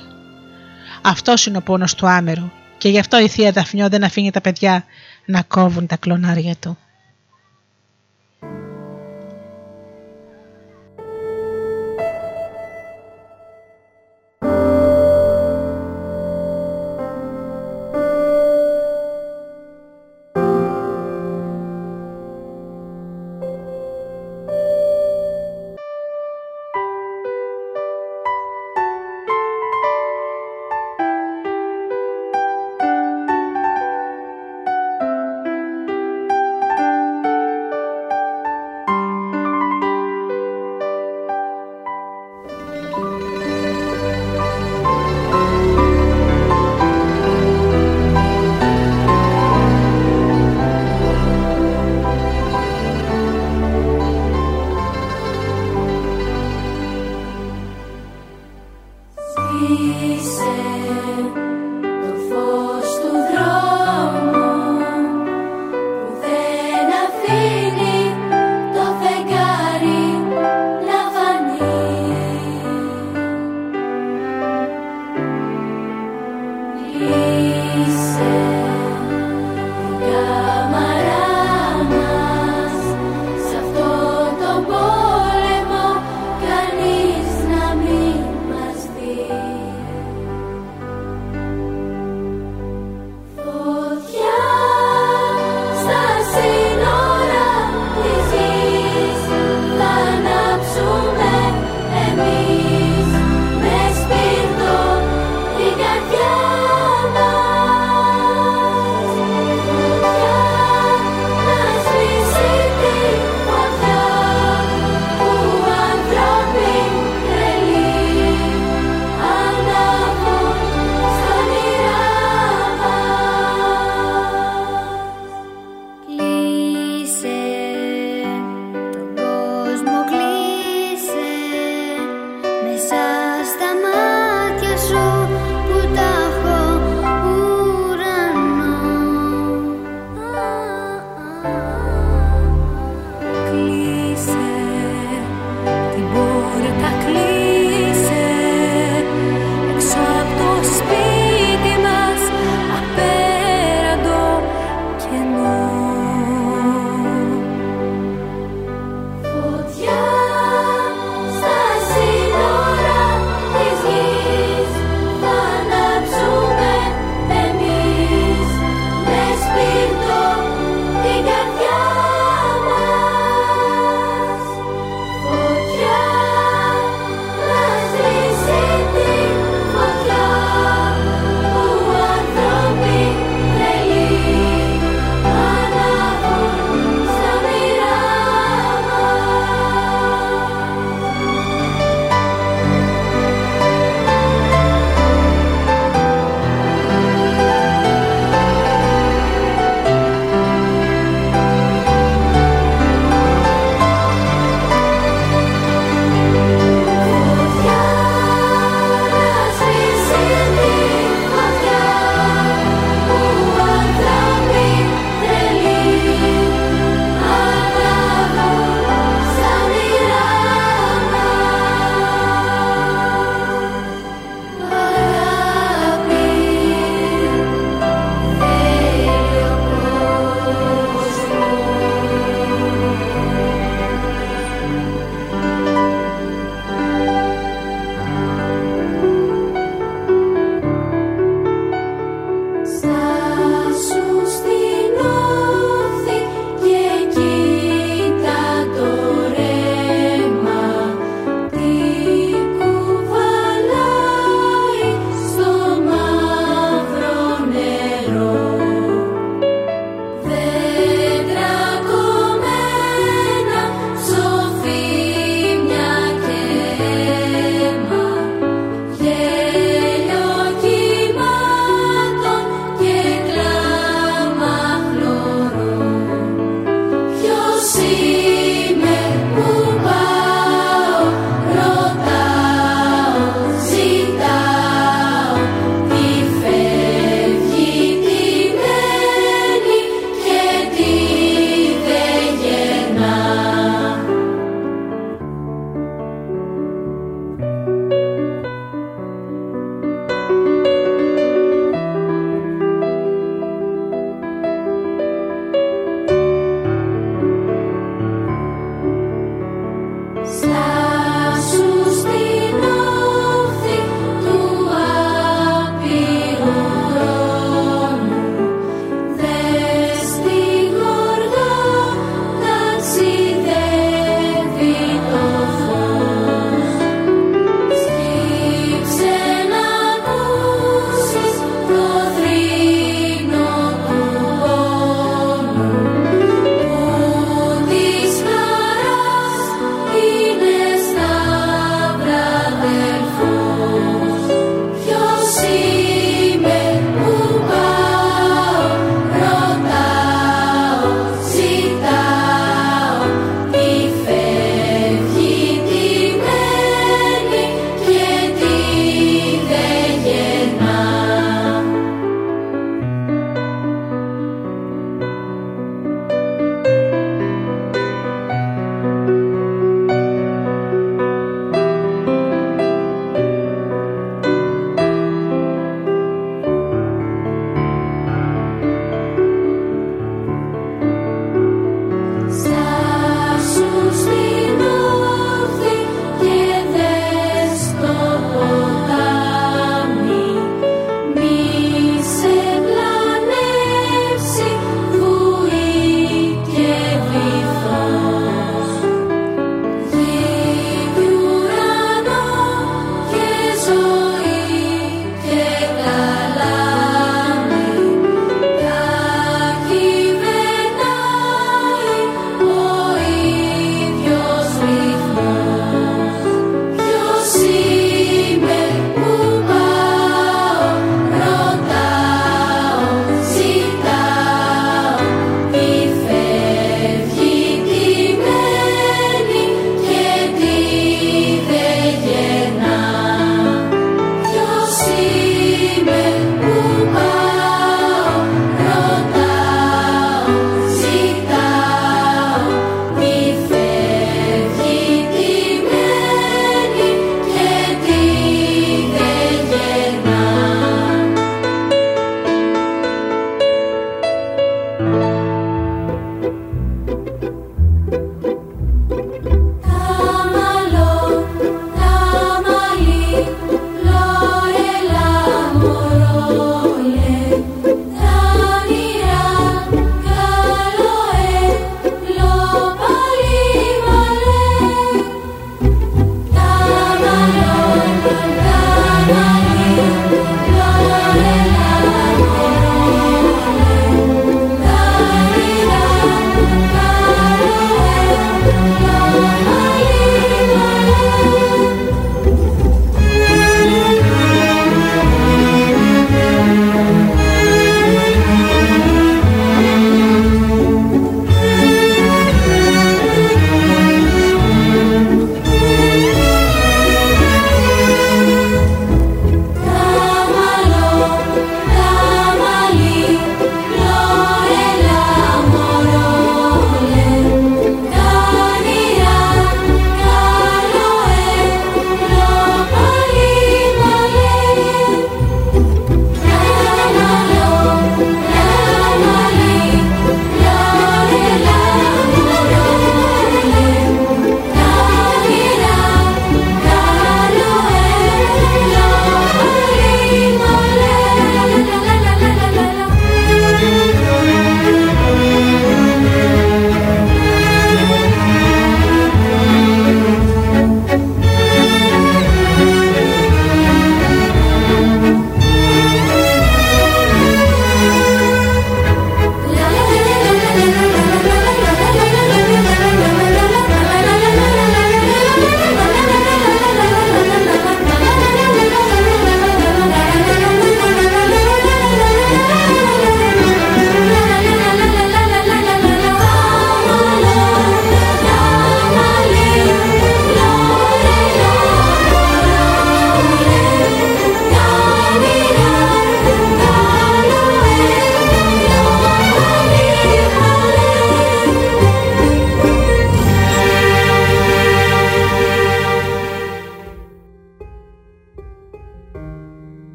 Αυτός είναι ο πόνος του άμερου, και γι' αυτό η θεία Δαφνιό δεν αφήνει τα παιδιά να κόβουν τα κλονάρια του.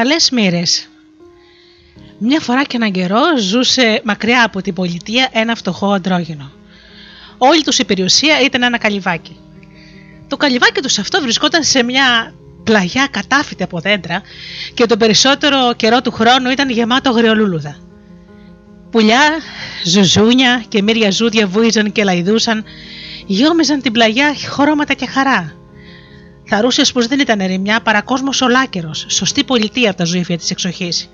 Καλές μοίρες Μια φορά και έναν καιρό ζούσε μακριά από την πολιτεία ένα φτωχό αντρόγινο. Όλη τους η περιουσία ήταν ένα καλυβάκι. Το καλυβάκι τους αυτό βρισκόταν σε μια πλαγιά κατάφυτη από δέντρα και τον περισσότερο καιρό του χρόνου ήταν γεμάτο αγριολούλουδα. Πουλιά, ζουζούνια και μύρια ζούδια βούιζαν και λαϊδούσαν, γιόμιζαν την πλαγιά χρώματα και χαρά. Θαρούσε πως δεν ήταν ερημιά παρά κόσμος ολάκερος, σωστή πολιτεία από τα ζωήφια της εξοχής.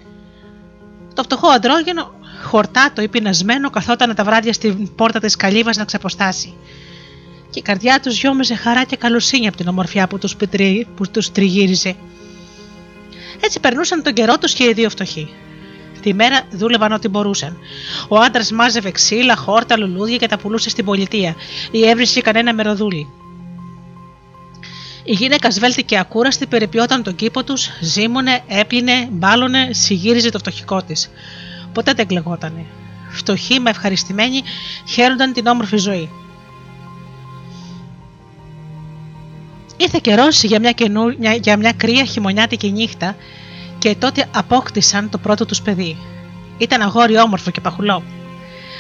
Το φτωχό αντρόγενο, χορτάτο ή πεινασμένο, καθόταν τα βράδια στην πόρτα της καλύβας να ξεποστάσει. Και η καρδιά τους γιόμιζε χαρά και καλοσύνη από την ομορφιά που τους που τους τριγύριζε. Έτσι περνούσαν τον καιρό τους και οι δύο φτωχοί. Τη μέρα δούλευαν ό,τι μπορούσαν. Ο άντρας μάζευε ξύλα, χόρτα, λουλούδια και τα πουλούσε στην πολιτεία ή έβρισκε κανένα μεροδούλι. Η γυναίκα σβέλτη και ακούραστη περιποιόταν τον κήπο τους, ζήμωνε, έπλυνε, μπάλωνε, συγύριζε το φτωχικό της. Ποτέ δεν κλεγότανε. Φτωχοί με ευχαριστημένοι χαίρονταν την όμορφη ζωή. Ήρθε καιρός για μια, για μια κρύα χειμωνιάτικη νύχτα και τότε απόκτησαν το πρώτο τους παιδί. Ήταν αγόρι όμορφο και παχουλό.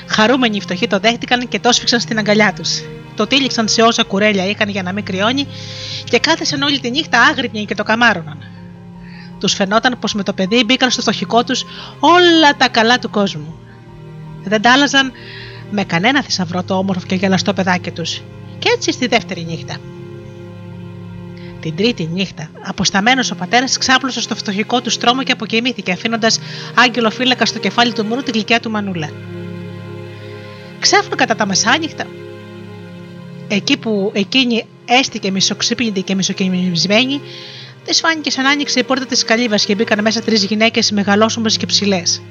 Χαρούμενοι οι φτωχοί το δέχτηκαν και το σφίξαν στην αγκαλιά τους. Το τύλιξαν σε όσα κουρέλια είχαν για να μην κρυώνει και κάθεσαν όλη τη νύχτα άγρυπνοι και το καμάρωναν. Τους φαινόταν πως με το παιδί μπήκαν στο φτωχικό τους όλα τα καλά του κόσμου. Δεν τα άλλαζαν με κανένα θησαυρό το όμορφο και γελαστό παιδάκι τους. Και έτσι στη δεύτερη νύχτα. Την τρίτη νύχτα, αποσταμένος ο πατέρας ξάπλωσε στο φτωχικό του στρώμα και αποκοιμήθηκε, αφήνοντας άγγελο φύλακα στο κεφάλι του μωρού την γλυκιά του μανούλα. Ξάφνου κατά τα μεσάνυχτα, εκεί που εκείνη έστηκε μισοξύπνητη και μισοκοιμισμένη, της φάνηκε σαν άνοιξε η πόρτα της καλύβας και μπήκαν μέσα τρεις γυναίκες μεγαλόσωμε και ψηλές.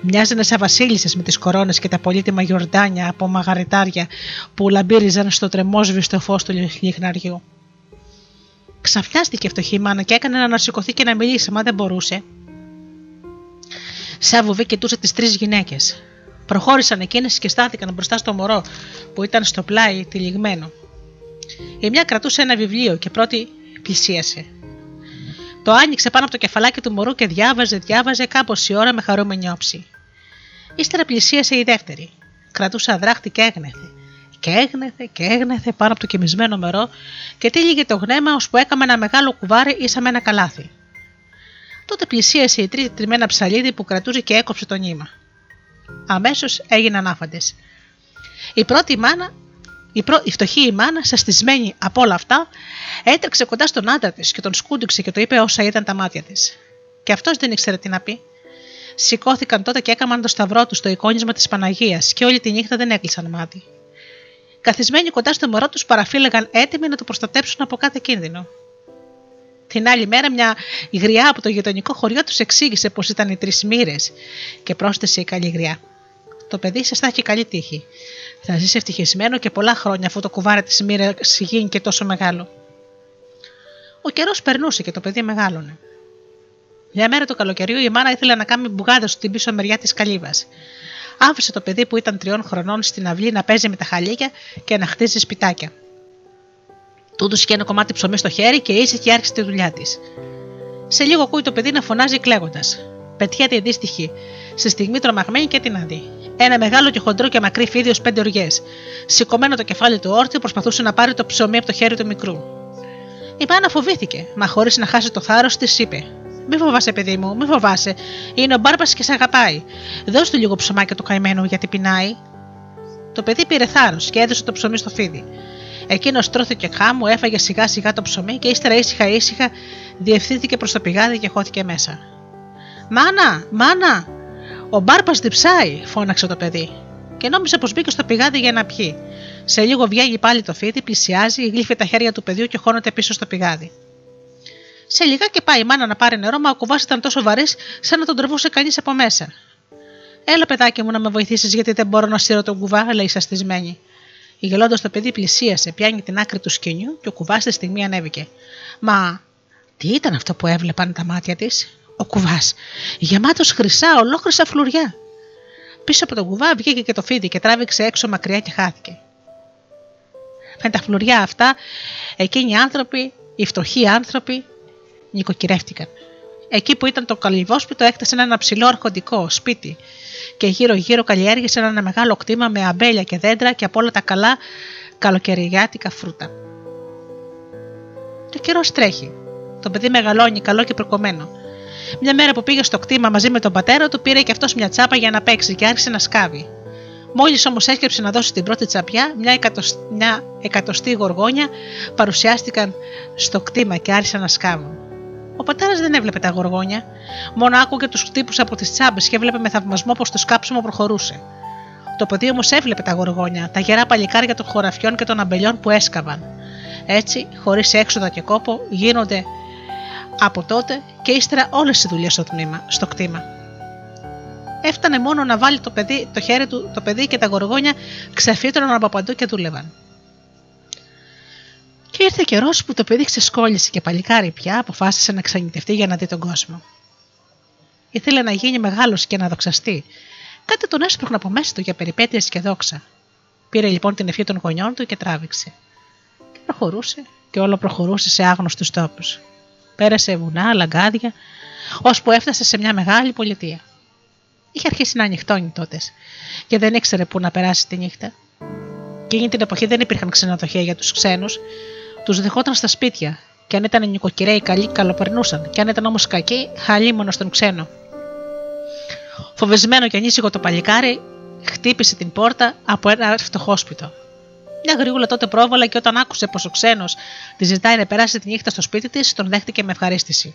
Μοιάζανε σαν βασίλισσες με τις κορώνες και τα πολύτιμα γιορτάνια από μαγαριτάρια που λαμπύριζαν στο τρεμόσβηστο φως του λιχναριού. Ξαφνιάστηκε η φτωχή μάνα και έκανε να σηκωθεί και να μιλήσει, μα δεν μπορούσε. Σαν βουβή κοιτούσε τις τρεις γυναίκες. Προχώρησαν εκείνες και στάθηκαν μπροστά στο μωρό που ήταν στο πλάι τυλιγμένο. Η μια κρατούσε ένα βιβλίο και πρώτη πλησίασε. Το άνοιξε πάνω από το κεφαλάκι του μωρού και διάβαζε, διάβαζε κάμποση ώρα με χαρούμενη όψη. Ύστερα πλησίασε η δεύτερη. Κρατούσε αδράχτη και έγνεθε και έγνεθε και έγνεθε πάνω από το κοιμισμένο μερό και τύλιγε το γνέμα ώσπου έκαμε ένα μεγάλο κουβάρι ίσα με ένα καλάθι. Τότε πλησίασε η τρίτη τριμμένα ψαλίδι που κρατούσε και έκοψε το νήμα. Αμέσως έγιναν άφαντε. Η πρώτη μάνα, η, πρω... η φτωχή η μάνα, σαστισμένη από όλα αυτά, έτρεξε κοντά στον άντρα της και τον σκούντιξε και το είπε όσα ήταν τα μάτια της. Και αυτός δεν ήξερε τι να πει. Σηκώθηκαν τότε και έκαναν το σταυρό τους στο εικόνισμα της Παναγίας και όλη τη νύχτα δεν έκλεισαν μάτι καθισμένοι κοντά στο μωρό τους παραφύλαγαν έτοιμοι να το προστατέψουν από κάθε κίνδυνο. Την άλλη μέρα, μια γριά από το γειτονικό χωριό τους εξήγησε πως ήταν οι τρεις μοίρες και πρόσθεσε η καλή γριά. Το παιδί σας θα έχει καλή τύχη. Θα ζήσει ευτυχισμένο και πολλά χρόνια αφού το κουβάρι της μοίρας γίνει και τόσο μεγάλο. Ο καιρός περνούσε και το παιδί μεγάλωνε. Μια μέρα το καλοκαιριού η μάνα ήθελε να κάνει μπουγάδες στην πίσω μεριά της καλύβας άφησε το παιδί που ήταν τριών χρονών στην αυλή να παίζει με τα χαλίκια και να χτίζει σπιτάκια. Του και ένα κομμάτι ψωμί στο χέρι και ήσυχη και άρχισε τη δουλειά της. Σε λίγο ακούει το παιδί να φωνάζει κλαίγοντας. Πετιέται αντίστοιχη, στη στιγμή τρομαγμένη και την αντί. Ένα μεγάλο και χοντρό και μακρύ φίδι ως πέντε οργέ. Σηκωμένο το κεφάλι του όρθιο, προσπαθούσε να πάρει το ψωμί από το χέρι του μικρού. Η μάνα φοβήθηκε, μα χωρίς να χάσει το θάρρος της είπε: μη φοβάσαι, παιδί μου, μη φοβάσαι. Είναι ο μπάρπα και σε αγαπάει. Δώσ' του λίγο ψωμάκι του καημένου γιατί πεινάει. Το παιδί πήρε θάρρος και έδωσε το ψωμί στο φίδι. Εκείνος τρώθηκε χάμου, έφαγε σιγά σιγά το ψωμί και ύστερα ήσυχα ήσυχα διευθύνθηκε προς το πηγάδι και χώθηκε μέσα. Μάνα, μάνα! Ο μπάρπας διψάει, φώναξε το παιδί. Και νόμιζε πως μπήκε στο πηγάδι για να πιει. Σε λίγο βγαίνει πάλι το φίδι, πλησιάζει, γλύφει τα χέρια του παιδιού και χώνεται πίσω στο πηγάδι. Σε λιγάκι πάει η μάνα να πάρει νερό, μα ο κουβάς ήταν τόσο βαρύς, σαν να τον τρεβούσε κανείς από μέσα. Έλα, παιδάκι μου, να με βοηθήσεις, γιατί δεν μπορώ να στείλω τον κουβά, λέει σαστισμένη. Γελώντας το παιδί πλησίασε, πιάνει την άκρη του σκηνιού και ο κουβάς στη στιγμή ανέβηκε. Μα τι ήταν αυτό που έβλεπαν τα μάτια της, ο κουβάς, γεμάτος χρυσά, ολόκληρα φλουριά. Πίσω από τον κουβά βγήκε και το φίδι και τράβηξε έξω μακριά και χάθηκε. Με τα φλουριά αυτά, εκείνοι οι άνθρωποι, οι φτωχοί άνθρωποι, νοικοκυρεύτηκαν. Εκεί που ήταν το καλυβόσπιτο έκτασε ένα ψηλό αρχοντικό σπίτι και γύρω-γύρω καλλιέργησε ένα μεγάλο κτήμα με αμπέλια και δέντρα και από όλα τα καλά καλοκαιριάτικα φρούτα. Το καιρό τρέχει. Το παιδί μεγαλώνει καλό και προκομμένο. Μια μέρα που πήγε στο κτήμα μαζί με τον πατέρα του, πήρε και αυτός μια τσάπα για να παίξει και άρχισε να σκάβει. Μόλις όμως έσκεψε να δώσει την πρώτη τσαπιά, μια, μια εκατοστή γοργόνια παρουσιάστηκαν στο κτήμα και άρχισαν να σκάβουν. Ο πατέρας δεν έβλεπε τα γοργόνια, μόνο άκουγε τους χτύπους από τις τσάμπες και έβλεπε με θαυμασμό πως το σκάψιμο προχωρούσε. Το παιδί όμως έβλεπε τα γοργόνια, τα γερά παλικάρια των χωραφιών και των αμπελιών που έσκαβαν. Έτσι, χωρίς έξοδα και κόπο, γίνονται από τότε και ύστερα όλες οι δουλειές στο, στο κτήμα. Έφτανε μόνο να βάλει το, παιδί, το χέρι του το παιδί και τα γοργόνια ξεφύτρωναν από παντού και δούλευαν. Και ήρθε καιρός που το παιδί ξεσκόλησε και παλικάρι πια αποφάσισε να ξανιτευτεί για να δει τον κόσμο. Ήθελε να γίνει μεγάλος και να δοξαστεί. Κάτι τον έσπρωχνε από μέσα του για περιπέτειες και δόξα. Πήρε λοιπόν την ευχή των γονιών του και τράβηξε. Και προχωρούσε και όλο προχωρούσε σε άγνωστους τόπους. Πέρασε βουνά, λαγκάδια, ώσπου έφτασε σε μια μεγάλη πολιτεία. Είχε αρχίσει να ανοιχτώνει τότες και δεν ήξερε πού να περάσει τη νύχτα. Εκείνη την εποχή δεν υπήρχαν ξενοδοχεία για τους ξένους, τους δεχόταν στα σπίτια και αν ήταν νοικοκυρέοι καλοί, καλοπερνούσαν, και αν ήταν όμως κακοί, χαλίμονο στον ξένο. Φοβισμένο και ανήσυχο το παλικάρι, χτύπησε την πόρτα από ένα φτωχόσπιτο. Μια γρήγορα τότε πρόβαλα και όταν άκουσε πως ο ξένος τη ζητάει να περάσει τη νύχτα στο σπίτι της, τον δέχτηκε με ευχαρίστηση.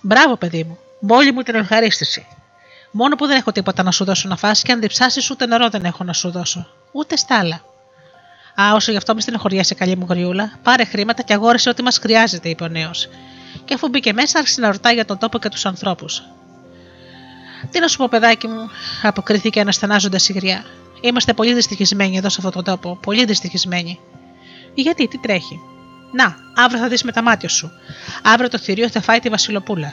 Μπράβο, παιδί μου, μόλι μου την ευχαρίστηση. Μόνο που δεν έχω τίποτα να σου δώσω να φας και αν διψάσεις ούτε νερό δεν έχω να σου δώσω. Ούτε στάλα. Α, όσο γι' αυτό μες στενοχωριέσαι, καλή μου γριούλα, πάρε χρήματα και αγόρεσε ό,τι μας χρειάζεται, είπε ο νέος. Και αφού μπήκε μέσα, άρχισε να ρωτάει για τον τόπο και τους ανθρώπους. Τι να σου πω, παιδάκι μου, αποκρίθηκε αναστανάζοντα η γριά. Είμαστε πολύ δυστυχισμένοι εδώ σε αυτόν τον τόπο. Πολύ δυστυχισμένοι. Γιατί, τι τρέχει; Να, αύριο θα δεις με τα μάτια σου. Αύριο το θηρίο θα φάει τη Βασιλοπούλα.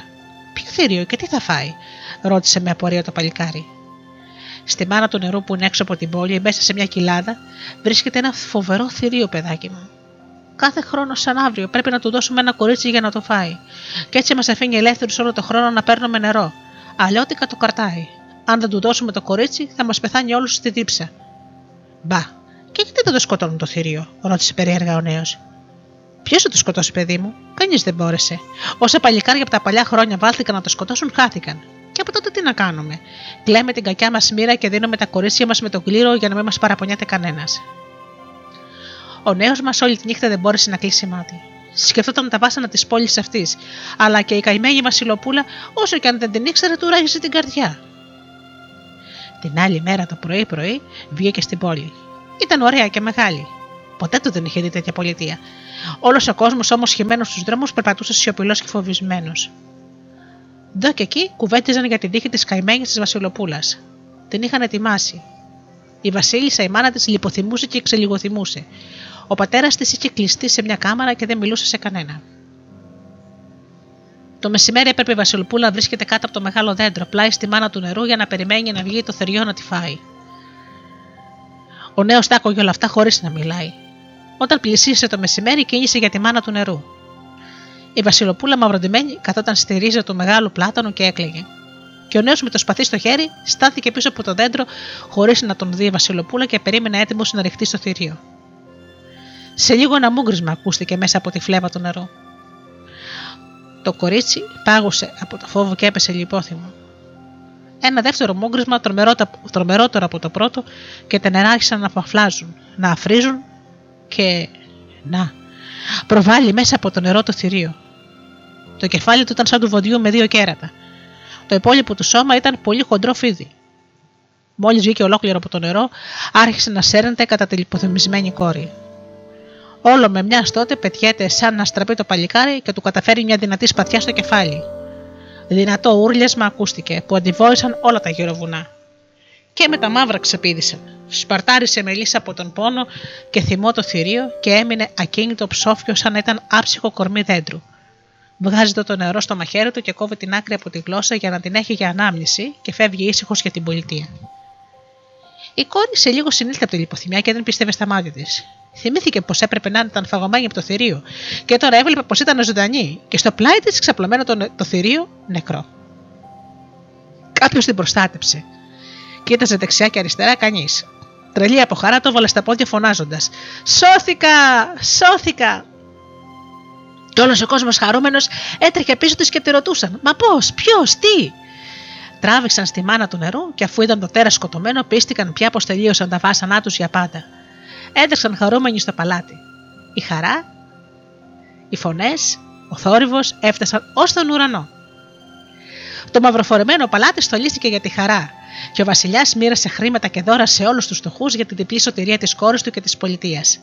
Ποιο θηρίο και τι θα φάει, ρώτησε με απορία το παλικάρι. Στη μάνα του νερού που είναι έξω από την πόλη, μέσα σε μια κοιλάδα, βρίσκεται ένα φοβερό θηρίο, παιδάκι μου. Κάθε χρόνο, σαν αύριο, πρέπει να του δώσουμε ένα κορίτσι για να το φάει. Και έτσι μας αφήνει ελεύθερους όλο το χρόνο να παίρνουμε νερό. Αλλιώτικα το καρτάει. Αν δεν του δώσουμε το κορίτσι, θα μας πεθάνει όλους στη δίψα. Μπα, και γιατί δεν το σκοτώνουν το θηρίο, ρώτησε περίεργα ο νέος. Ποιος θα το σκοτώσει, παιδί μου, κανείς δεν μπόρεσε. Όσα παλικάρια από τα παλιά χρόνια βάλθηκαν να το σκοτώσουν, χάθηκαν. Και από τότε τι να κάνουμε. Κλαίμε την κακιά μας μοίρα και δίνουμε τα κορίτσια μας με τον κλήρο για να μην μας παραπονιάται κανένας. Ο νέος μας όλη τη νύχτα δεν μπόρεσε να κλείσει μάτι. Σκεφτόταν τα βάσανα της πόλης αυτής, αλλά και η καημένη Βασιλοπούλα, όσο και αν δεν την ήξερε, του ράγιζε την καρδιά. Την άλλη μέρα το πρωί-πρωί βγήκε στην πόλη. Ήταν ωραία και μεγάλη. Ποτέ του δεν είχε δει τέτοια πολιτεία. Όλος ο κόσμος όμως χειμένο στους δρόμους περπατούσε σιωπηλός και φοβισμένος. Εδώ και εκεί κουβέντιζαν για την τύχη της καημένη της Βασιλοπούλας. Την είχαν ετοιμάσει. Η Βασίλισσα, η μάνα της, λιποθυμούσε και ξελιγοθυμούσε. Ο πατέρας της είχε κλειστεί σε μια κάμαρα και δεν μιλούσε σε κανένα. Το μεσημέρι έπρεπε η Βασιλοπούλα να βρίσκεται κάτω από το μεγάλο δέντρο, πλάι στη μάνα του νερού για να περιμένει να βγει το θεριό να τη φάει. Ο νέος τα όλα αυτά χωρίς να μιλάει. Όταν πλησίασε το μεσημέρι, κίνησε για τη μάνα του νερού. Η Βασιλοπούλα μαυροντημένη καθόταν στη ρίζα του μεγάλου πλάτανου και έκλαιγε. Και ο νέος με το σπαθί στο χέρι στάθηκε πίσω από το δέντρο χωρίς να τον δει η Βασιλοπούλα και περίμενε έτοιμος να ρηχτεί στο θηρίο. Σε λίγο ένα μούγκρισμα ακούστηκε μέσα από τη φλέβα του νερού. Το κορίτσι πάγωσε από το φόβο και έπεσε λιπόθυμο. Ένα δεύτερο μούγκρισμα τρομερότερο από το πρώτο και τα νερά άρχισαν να φαφλάζουν, να αφρίζουν και να προβάλλει μέσα από το νερό το θηρίο. Το κεφάλι του ήταν σαν του βοντιού με δύο κέρατα. Το υπόλοιπο του σώμα ήταν πολύ χοντρό φίδι. Μόλις βγήκε ολόκληρο από το νερό, άρχισε να σέρνεται κατά τη λιποθυμισμένη κόρη. Όλο με μιας τότε πετιέται σαν να στραπεί το παλικάρι και του καταφέρει μια δυνατή σπαθιά στο κεφάλι. Δυνατό ούρλιασμα ακούστηκε που αντιβόησαν όλα τα γύρω βουνά. Και με τα μαύρα ξεπίδησαν. Σπαρτάρισε με λύσα από τον πόνο και θυμό το θηρίο και έμεινε ακίνητο ψόφιο σαν να ήταν άψυχο κορμί δέντρου. Βγάζει το νερό στο μαχαίρι του και κόβει την άκρη από τη γλώσσα για να την έχει για ανάμνηση και φεύγει ήσυχος για την πολιτεία. Η κόρη σε λίγο συνήλθε από τη λιποθυμιά και δεν πίστευε στα μάτια της. Θυμήθηκε πως έπρεπε να ήταν φαγωμένη από το θηρίο και τώρα έβλεπε πως ήταν ζωντανή και στο πλάι της ξαπλωμένο το, το θηρίο νεκρό. Κάποιος την προστάτεψε. Κοίταζε δεξιά και αριστερά κανείς. Τρελή από χαρά το βάλε στα πόδια φωνάζοντας: Σώθηκα! Σώθηκα! Και όλο ο κόσμος χαρούμενος έτρεχε πίσω της και τη ρωτούσαν: Μα πώς, ποιος, τι! Τράβηξαν στη μάνα του νερού και αφού είδαν το τέρας σκοτωμένο, πίστηκαν πια πως τελείωσαν τα βάσανά τους για πάντα. Έτρεξαν χαρούμενοι στο παλάτι. Η χαρά, οι φωνές, ο θόρυβος έφτασαν ως τον ουρανό. Το μαυροφορεμένο παλάτι στολίστηκε για τη χαρά και ο Βασιλιάς μοίρασε χρήματα και δώρα σε όλους τους φτωχούς για την διπλή σωτηρία της κόρης του και της πολιτείας.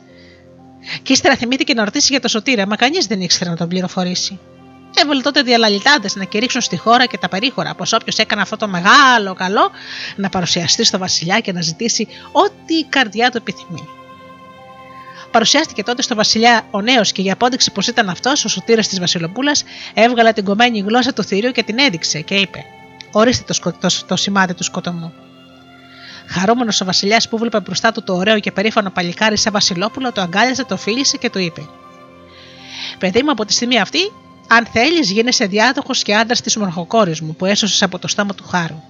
Και ύστερα θυμήθηκε να ρωτήσει για το σωτήρα, μα κανείς δεν ήξερε να τον πληροφορήσει. Έβολε τότε διαλαλητάδε να κηρύξουν στη χώρα και τα περίχωρα πως όποιος έκανε αυτό το μεγάλο καλό να παρουσιαστεί στο Βασιλιά και να ζητήσει ό,τι η καρδιά του επιθυμεί. Παρουσιάστηκε τότε στο Βασιλιά ο νέος και για απόδειξη πως ήταν αυτός ο σωτήρας της Βασιλοπούλας, έβγαλε την κομμένη γλώσσα του θηρίου και την έδειξε και είπε: Ορίστε το, σκο... το, το σημάδι του σκοτωμού. Χαρούμενος ο Βασιλιάς που βλέπει μπροστά του το ωραίο και περήφανο παλικάρι σε Βασιλόπουλο, το αγκάλιασε, το φίλησε και του είπε: Παιδί μου, από τη στιγμή αυτή, αν θέλεις, γίνεσαι διάδοχος και άντρας της μοναχοκόρη μου που έσωσες από το στόμα του χάρου.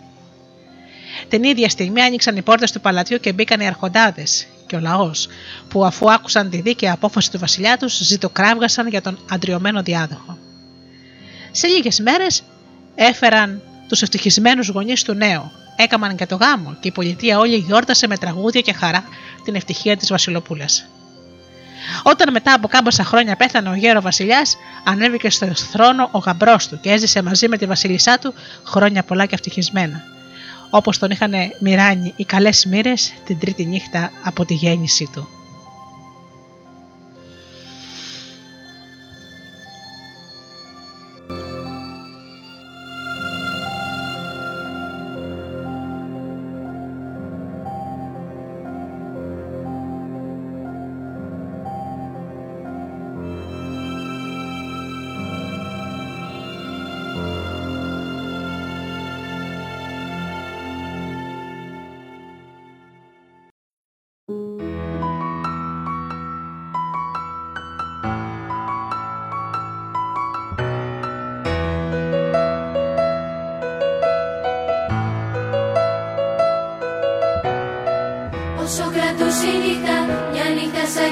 Την ίδια στιγμή άνοιξαν οι πόρτες του παλατιού και μπήκαν οι αρχοντάδες και ο λαός, που αφού άκουσαν τη δίκαια απόφαση του βασιλιά τους, ζητοκράβγασαν για τον αντριωμένο διάδοχο. Σε λίγες μέρες έφεραν τους ευτυχισμένους γονείς του νέου, έκαναν και το γάμο και η πολιτεία όλη γιόρτασε με τραγούδια και χαρά την ευτυχία της Βασιλοπούλας. Όταν μετά από κάμποσα χρόνια πέθανε ο γέρος Βασιλιάς, ανέβηκε στο θρόνο ο γαμπρός του και έζησε μαζί με τη Βασίλισσά του χρόνια πολλά και ευτυχισμένα. Όπως τον είχαν μοιράνει οι καλές μοίρες την τρίτη νύχτα από τη γέννησή του.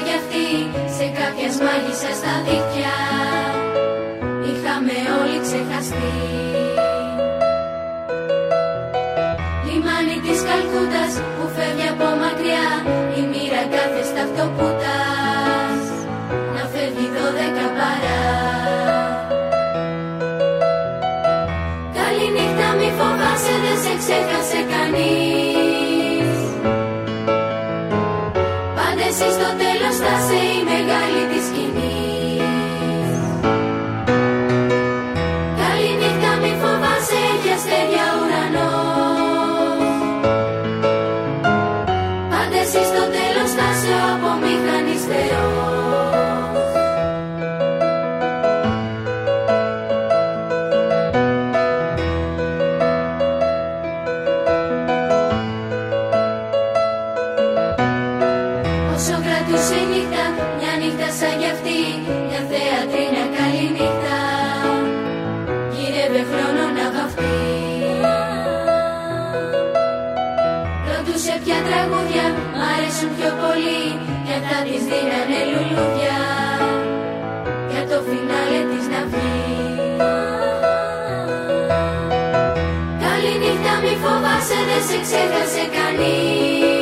Κι αυτή Σε κάποιας μάγισσας στα δίχτυα Είχαμε όλοι ξεχαστεί. Λιμάνι της Καλκούτας που φεύγει από μακριά Η μοίρα κάθε σταυτοπούτας Να φεύγει δώδεκα παρά. Καληνύχτα μη φοβάσαι δεν σε ξέχασε κανείς δεν σε ξέχασε κανείς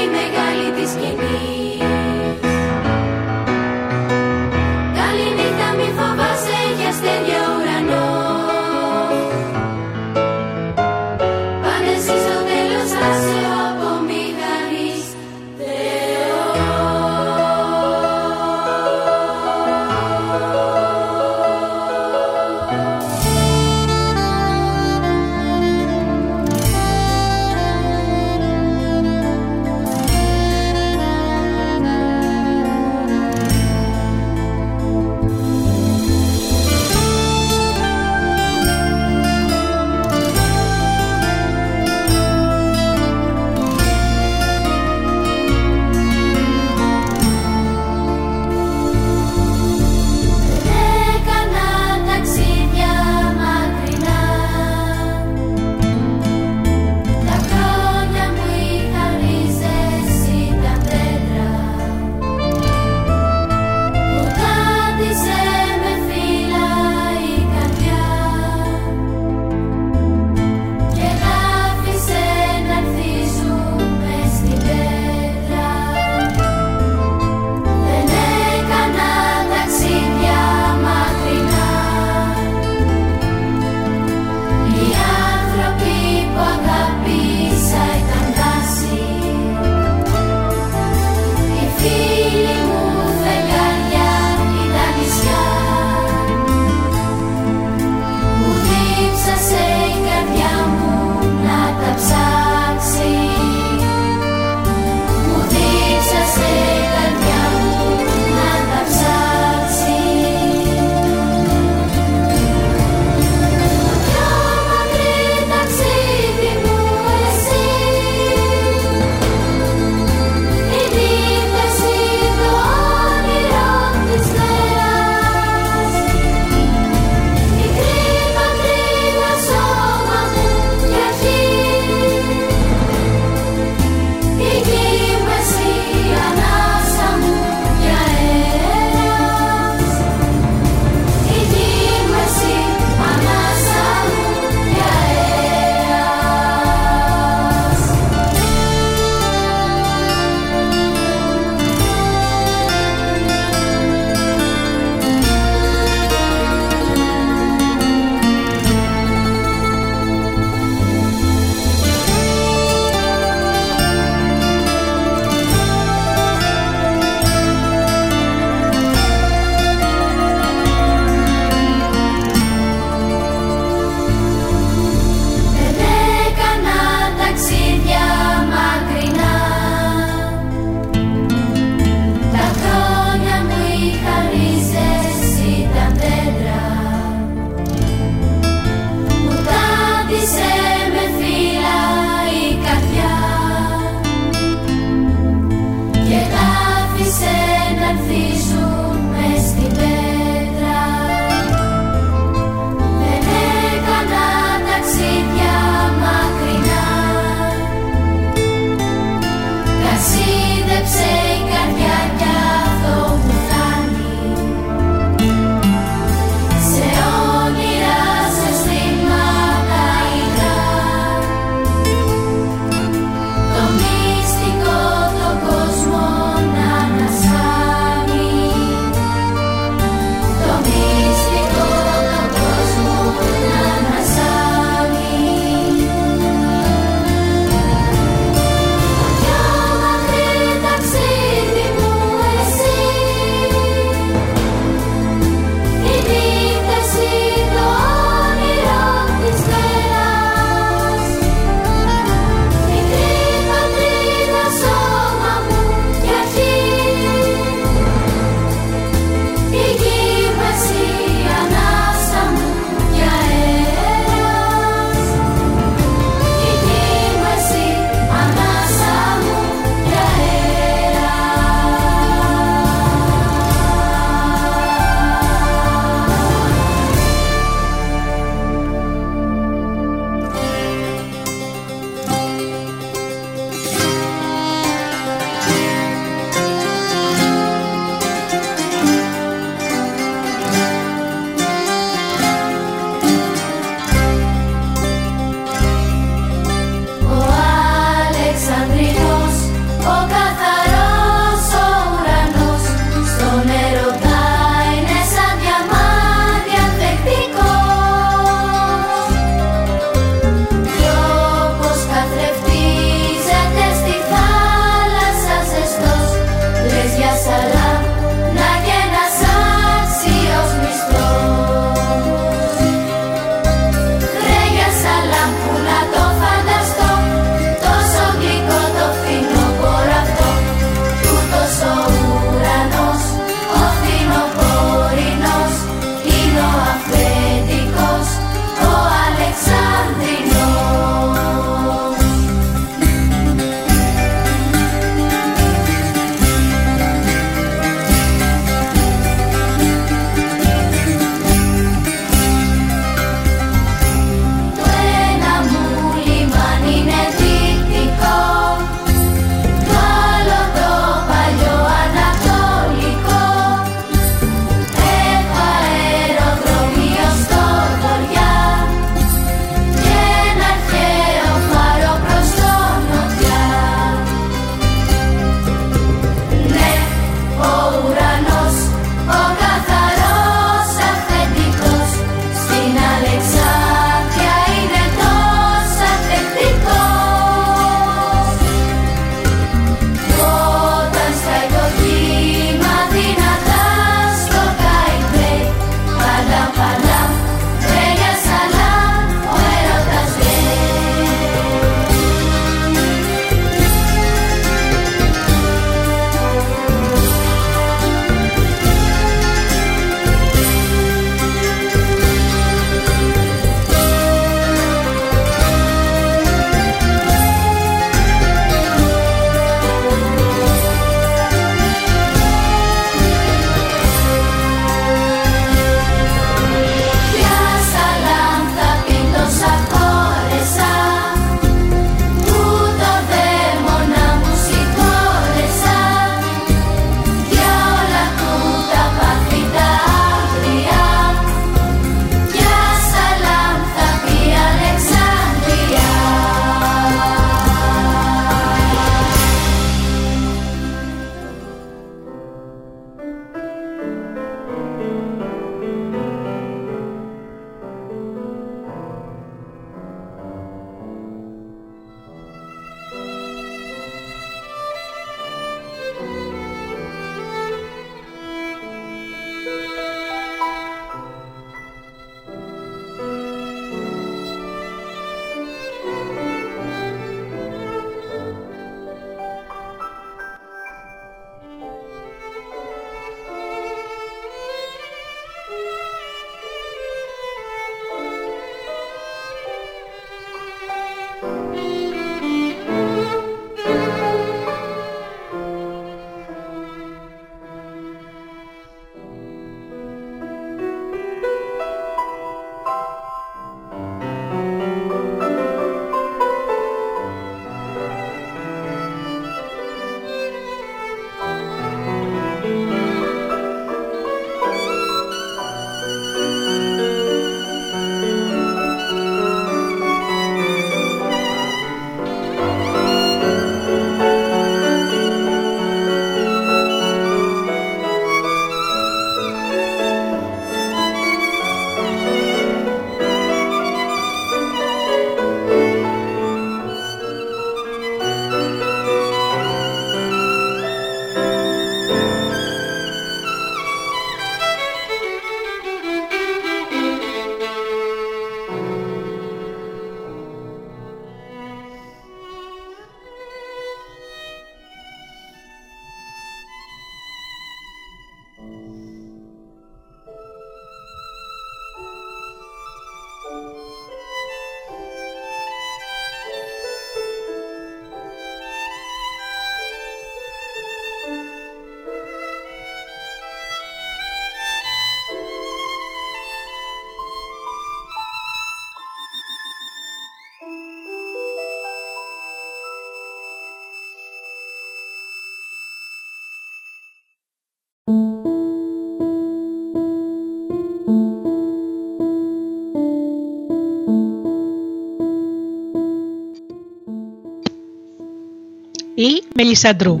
ή Μελισαντρού.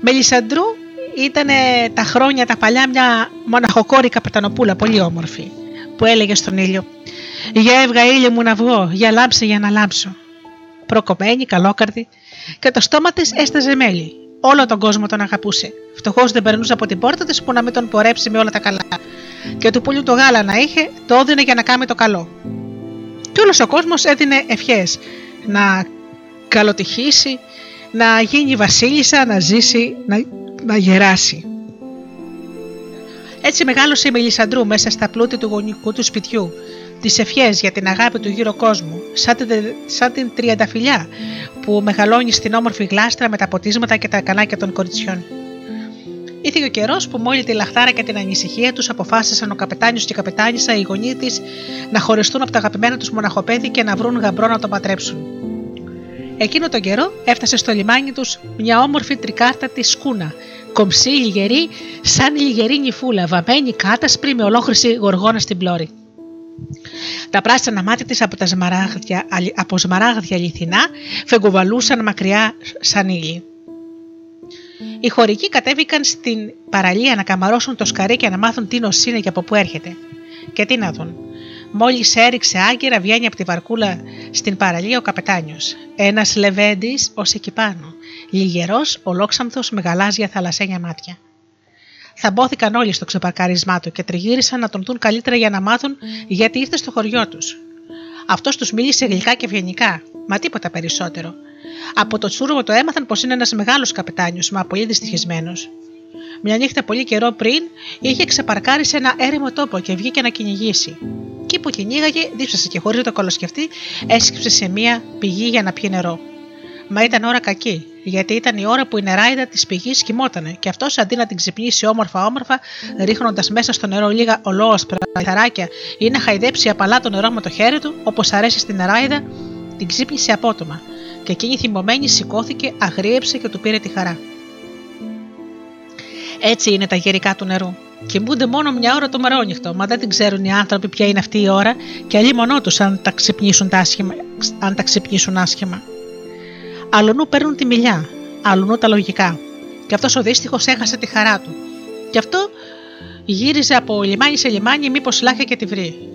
Μελισαντρού ήταν τα χρόνια τα παλιά μια μοναχοκόρη καπετανοπούλα πολύ όμορφη που έλεγε στον ήλιο «Για έβγα ήλιο μου να βγω, για λάμψε για να λάμψω». Προκομμένη, καλόκαρδη και το στόμα της έσταζε μέλι. Όλο τον κόσμο τον αγαπούσε. Φτωχός δεν περνούσε από την πόρτα της που να μην τον πορέψει με όλα τα καλά. Και του πουλιού το γάλα να είχε, το έδινε για να κάνει το καλό. Και όλος ο κόσμος έδινε ευχές να καλοτυχήσει, να γίνει βασίλισσα, να ζήσει, να, να γεράσει. Έτσι μεγάλωσε η Μελισαντρού μέσα στα πλούτη του γονικού του σπιτιού, τις ευχές για την αγάπη του γύρω κόσμου, σαν την, σαν την τριανταφυλιά που μεγαλώνει στην όμορφη γλάστρα με τα ποτίσματα και τα κανάκια των κοριτσιών. Ήρθε ο καιρός που μόλι τη λαχτάρα και την ανησυχία τους αποφάσισαν ο καπετάνιος και η καπετάνισσα, οι γονείς της, να χωριστούν από τα αγαπημένα τους μοναχοπέδι και να βρουν γαμπρό να τον πατρέψουν. Εκείνο τον καιρό έφτασε στο λιμάνι τους μια όμορφη τρικάρτατη σκούνα, κομψή, λιγερή, σαν λιγερή νυφούλα, βαμμένη κάτασπρη με ολόχρηση γοργόνα στην πλώρη. Τα πράσινα μάτια της από, τα σμαράγδια, από σμαράγδια αληθινά φεγκοβαλούσαν μακριά σαν ήλι. Οι χωρικοί κατέβηκαν στην παραλία να καμαρώσουν το σκαρί και να μάθουν τι νοσύνη και από πού έρχεται. Και τι να δουν. Μόλις έριξε άγκυρα, βγαίνει από τη βαρκούλα στην παραλία ο καπετάνιος. Ένας λεβέντης ως εκεί πάνω. Λιγερός, ολόξαμθο με γαλάζια θαλασσένια μάτια. Θα μπόθηκαν όλοι στο ξεπαρκάρισμά του και τριγύρισαν να τον δουν καλύτερα για να μάθουν γιατί ήρθε στο χωριό τους. Αυτός τους μίλησε γλυκά και ευγενικά, μα τίποτα περισσότερο. Από το τσούργο το έμαθαν πως είναι ένας μεγάλος καπετάνιος, μα πολύ δυστυχισμένος. Μια νύχτα πολύ καιρό πριν είχε ξεπαρκάρει σε ένα έρημο τόπο και βγήκε να κυνηγήσει. Εκεί που κυνήγαγε, δίψασε και χωρίς να το κολοσκεφτεί, έσκυψε σε μια πηγή για να πιει νερό. Μα ήταν ώρα κακή, γιατί ήταν η ώρα που η νεράιδα της πηγής κοιμότανε και αυτός αντί να την ξυπνήσει όμορφα-όμορφα, ρίχνοντας μέσα στο νερό λίγα ολόασπρα λιθαράκια ή να χαϊδέψει απαλά το νερό με το χέρι του, όπως αρέσει στην νεράιδα, την ξύπνησε απότομα. Και εκείνη θυμωμένη σηκώθηκε, αγρίεψε και του πήρε τη χαρά. Έτσι είναι τα γερικά του νερού. Κοιμούνται μόνο μια ώρα το μερόνυχτο, μα δεν την ξέρουν οι άνθρωποι ποια είναι αυτή η ώρα και αλλή μονό τους αν τα ξυπνήσουν, αν τα ξυπνήσουν άσχημα. Αλλονού παίρνουν τη μιλιά, αλλονού τα λογικά. Και αυτός ο δύστιχος έχασε τη χαρά του. Γι' αυτό γύριζε από λιμάνι σε λιμάνι, μήπως λάχε και τη βρει.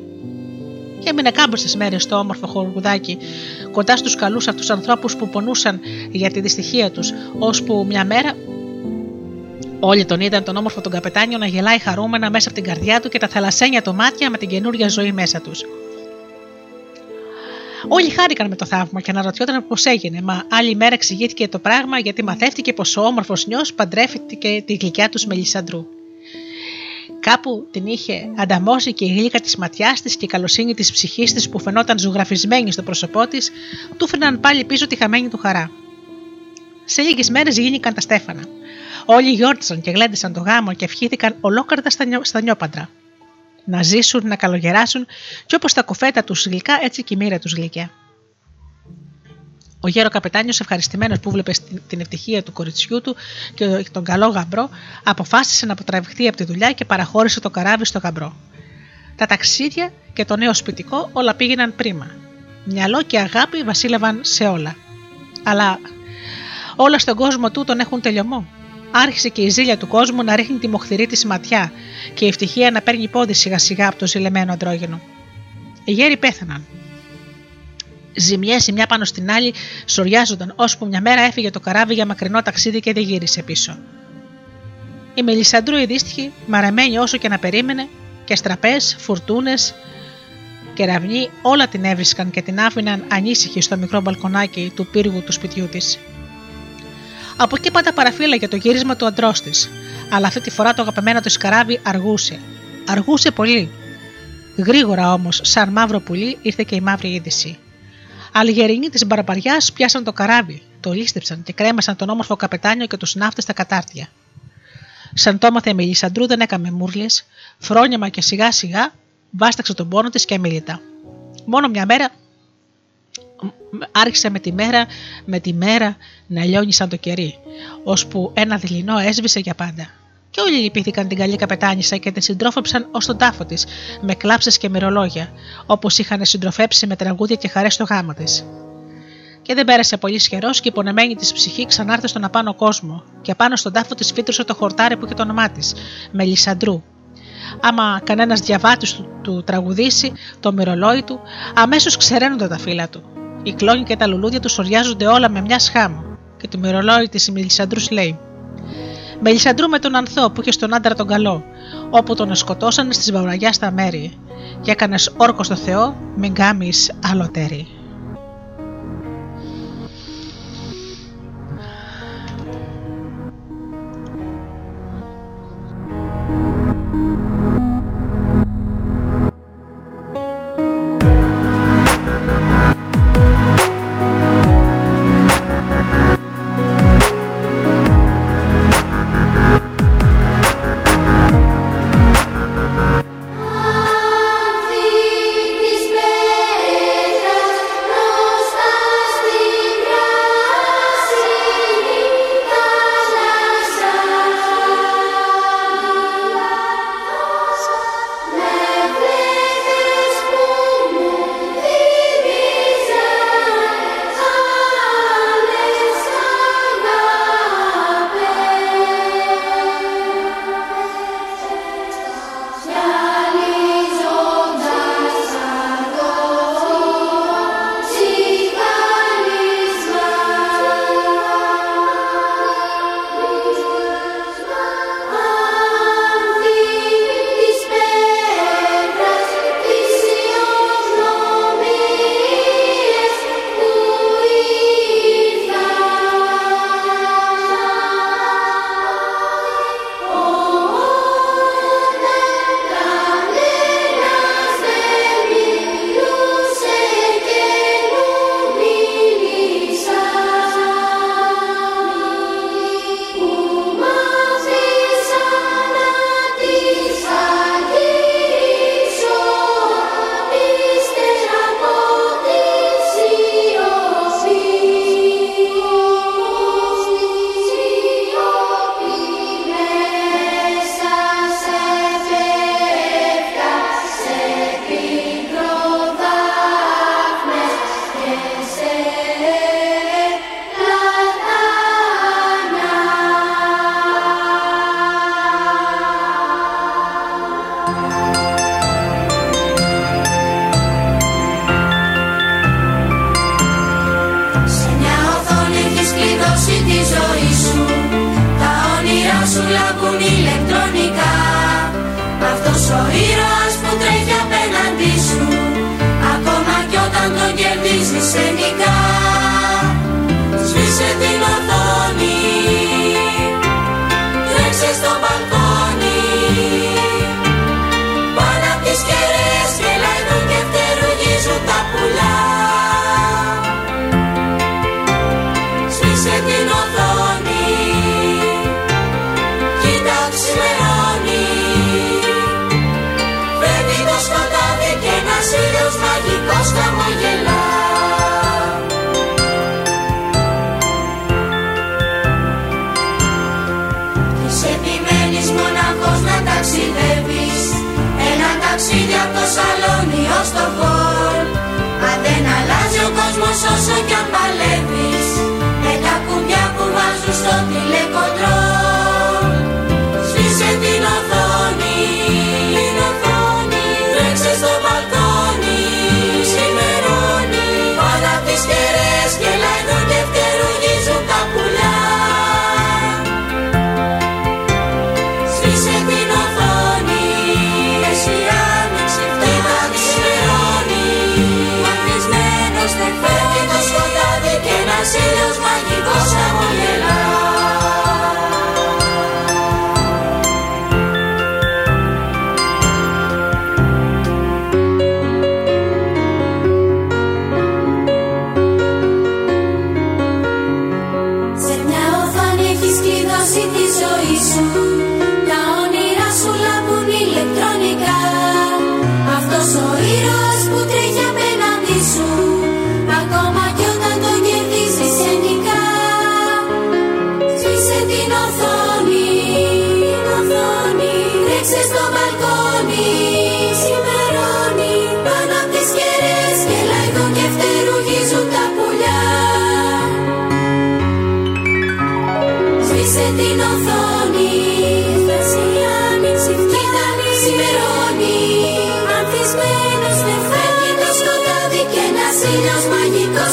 Και έμεινε κάμποσες μέρες στο όμορφο χορκουδάκι, κοντά στους καλούς αυτούς ανθρώπους που πονούσαν για τη δυστυχία τους, ώσπου μια μέρα Όλοι τον είδαν τον όμορφο τον καπετάνιο να γελάει χαρούμενα μέσα από την καρδιά του και τα θαλασσένια του μάτια με την καινούρια ζωή μέσα τους. Όλοι χάρηκαν με το θαύμα και αναρωτιόταν πώς έγινε, μα άλλη μέρα εξηγήθηκε το πράγμα γιατί μαθεύτηκε πως ο όμορφος νιός παντρεύτηκε τη γλυκιά τους Μελισσαντρού. Κάπου την είχε ανταμώσει και η γλύκα της ματιάς της και η καλοσύνη της ψυχής της που φαινόταν ζωγραφισμένη στο πρόσωπό της, του φέρναν πάλι πίσω τη χαμένη του χαρά. Σε λίγες μέρες γίνηκαν τα στέφανα. Όλοι γιόρτισαν και γλέντισαν το γάμο και ευχήθηκαν ολόκαρδα στα, νιώ, στα νιόπαντρα να ζήσουν, να καλογεράσουν και όπως τα κοφέτα τους γλυκά έτσι και η μοίρα τους γλυκιά. Ο γέρο καπετάνιος ευχαριστημένος που βλέπει την ευτυχία του κοριτσιού του και τον καλό γαμπρό αποφάσισε να αποτραβηχτεί από τη δουλειά και παραχώρησε το καράβι στο γαμπρό. Τα ταξίδια και το νέο σπιτικό όλα πήγαιναν πρίμα. Μυαλό και αγάπη βασίλευαν σε όλα. Αλλά όλα στον κόσμο του τον έχουν τελειωμό άρχισε και η ζήλια του κόσμου να ρίχνει τη μοχθηρή της ματιά και η ευτυχία να παίρνει πόδι σιγά σιγά από το ζηλεμένο αντρόγενο. Οι γέροι πέθαναν. Ζημιές η μια πάνω στην άλλη σοριάζονταν, ώσπου μια μέρα έφυγε το καράβι για μακρινό ταξίδι και δεν γύρισε πίσω. Η Μελισσαντρού η δύστιχη, μαραμένη όσο και να περίμενε, και στραπές, φουρτούνες, κεραυνοί όλα την έβρισκαν και την άφηναν ανήσυχη στο μικρό μπαλκονάκι του πύργου του σπιτιού της. Από εκεί πάντα παραφύλαγε το γύρισμα του αντρός της, αλλά αυτή τη φορά το αγαπημένο του καράβι αργούσε. Αργούσε πολύ. Γρήγορα όμως, σαν μαύρο πουλί, ήρθε και η μαύρη είδηση. Αλγερινοί της μπαραπαριά πιάσαν το καράβι, το λίστεψαν και κρέμασαν τον όμορφο καπετάνιο και τους ναύτες στα κατάρτια. Σαν το έμαθε η Μελισσαντρού δεν έκαμε μούρλες, φρόνιαμα και σιγά σιγά βάσταξε τον πόνο της και αμήλυτα. Μόνο μια μέρα άρχισε με τη μέρα με τη μέρα να λιώνει σαν το κερί, ώσπου ένα δειλινό έσβησε για πάντα. Και όλοι λυπήθηκαν την καλή καπετάνισσα και την συντρόφεψαν ως τον τάφο της, με κλάψε και μυρολόγια, όπως είχαν συντροφέψει με τραγούδια και χαρές στο γάμο της. Και δεν πέρασε πολύ καιρός και η πονεμένη της ψυχή ξανάρθε στον απάνω κόσμο, και απάνω στον τάφο της φύτρωσε το χορτάρι που είχε το όνομά της, Μελισαντρού. Άμα κανένας διαβάτης του, του τραγουδήσει το μυρολόι του, αμέσως ξεραίνονται τα φύλλα του. Οι κλόνοι και τα λουλούδια τους σοριάζονται όλα με μια σχάμου. Και το μυρολόι της Μελισαντρού λέει: Μελισαντρού με τον Ανθό που είχε στον άντρα τον καλό, όπου τον σκοτώσανε στις βαραγιά στα μέρη. Και έκανες όρκο στο Θεό, μην κάμει άλλο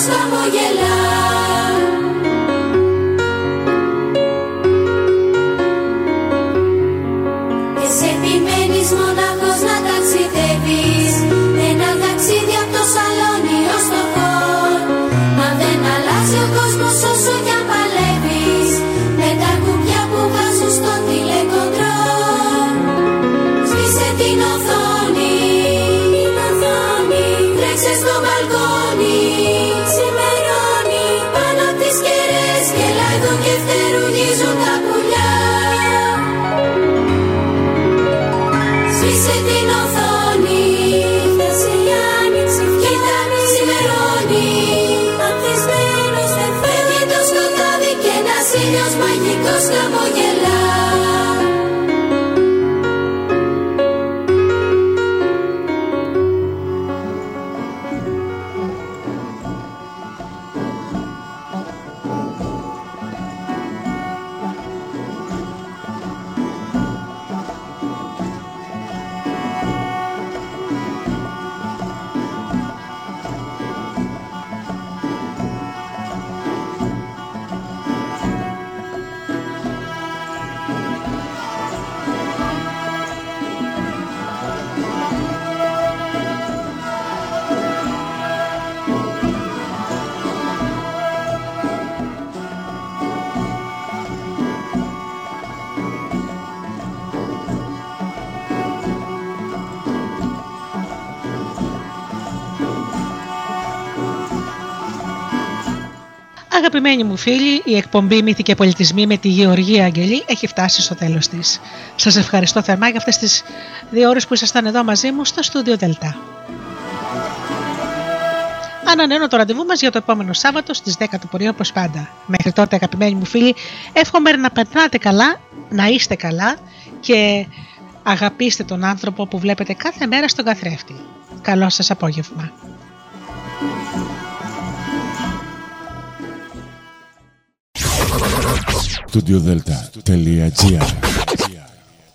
χαμογελά Αγαπημένοι μου φίλοι, η εκπομπή Μύθοι και Πολιτισμοί με τη Γεωργία Αγγελή έχει φτάσει στο τέλος της. Σας ευχαριστώ θερμά για αυτές τις δύο ώρες που ήσασταν εδώ μαζί μου στο στούντιο Δελτά. Ανανεώνω το ραντεβού μας για το επόμενο Σάββατο στις 10 το πρωί όπως πάντα. Μέχρι τότε αγαπημένοι μου φίλοι, εύχομαι να περνάτε καλά, να είστε καλά και αγαπήστε τον άνθρωπο που βλέπετε κάθε μέρα στον καθρέφτη. Καλό σας απόγευμα. Studiodelta.gr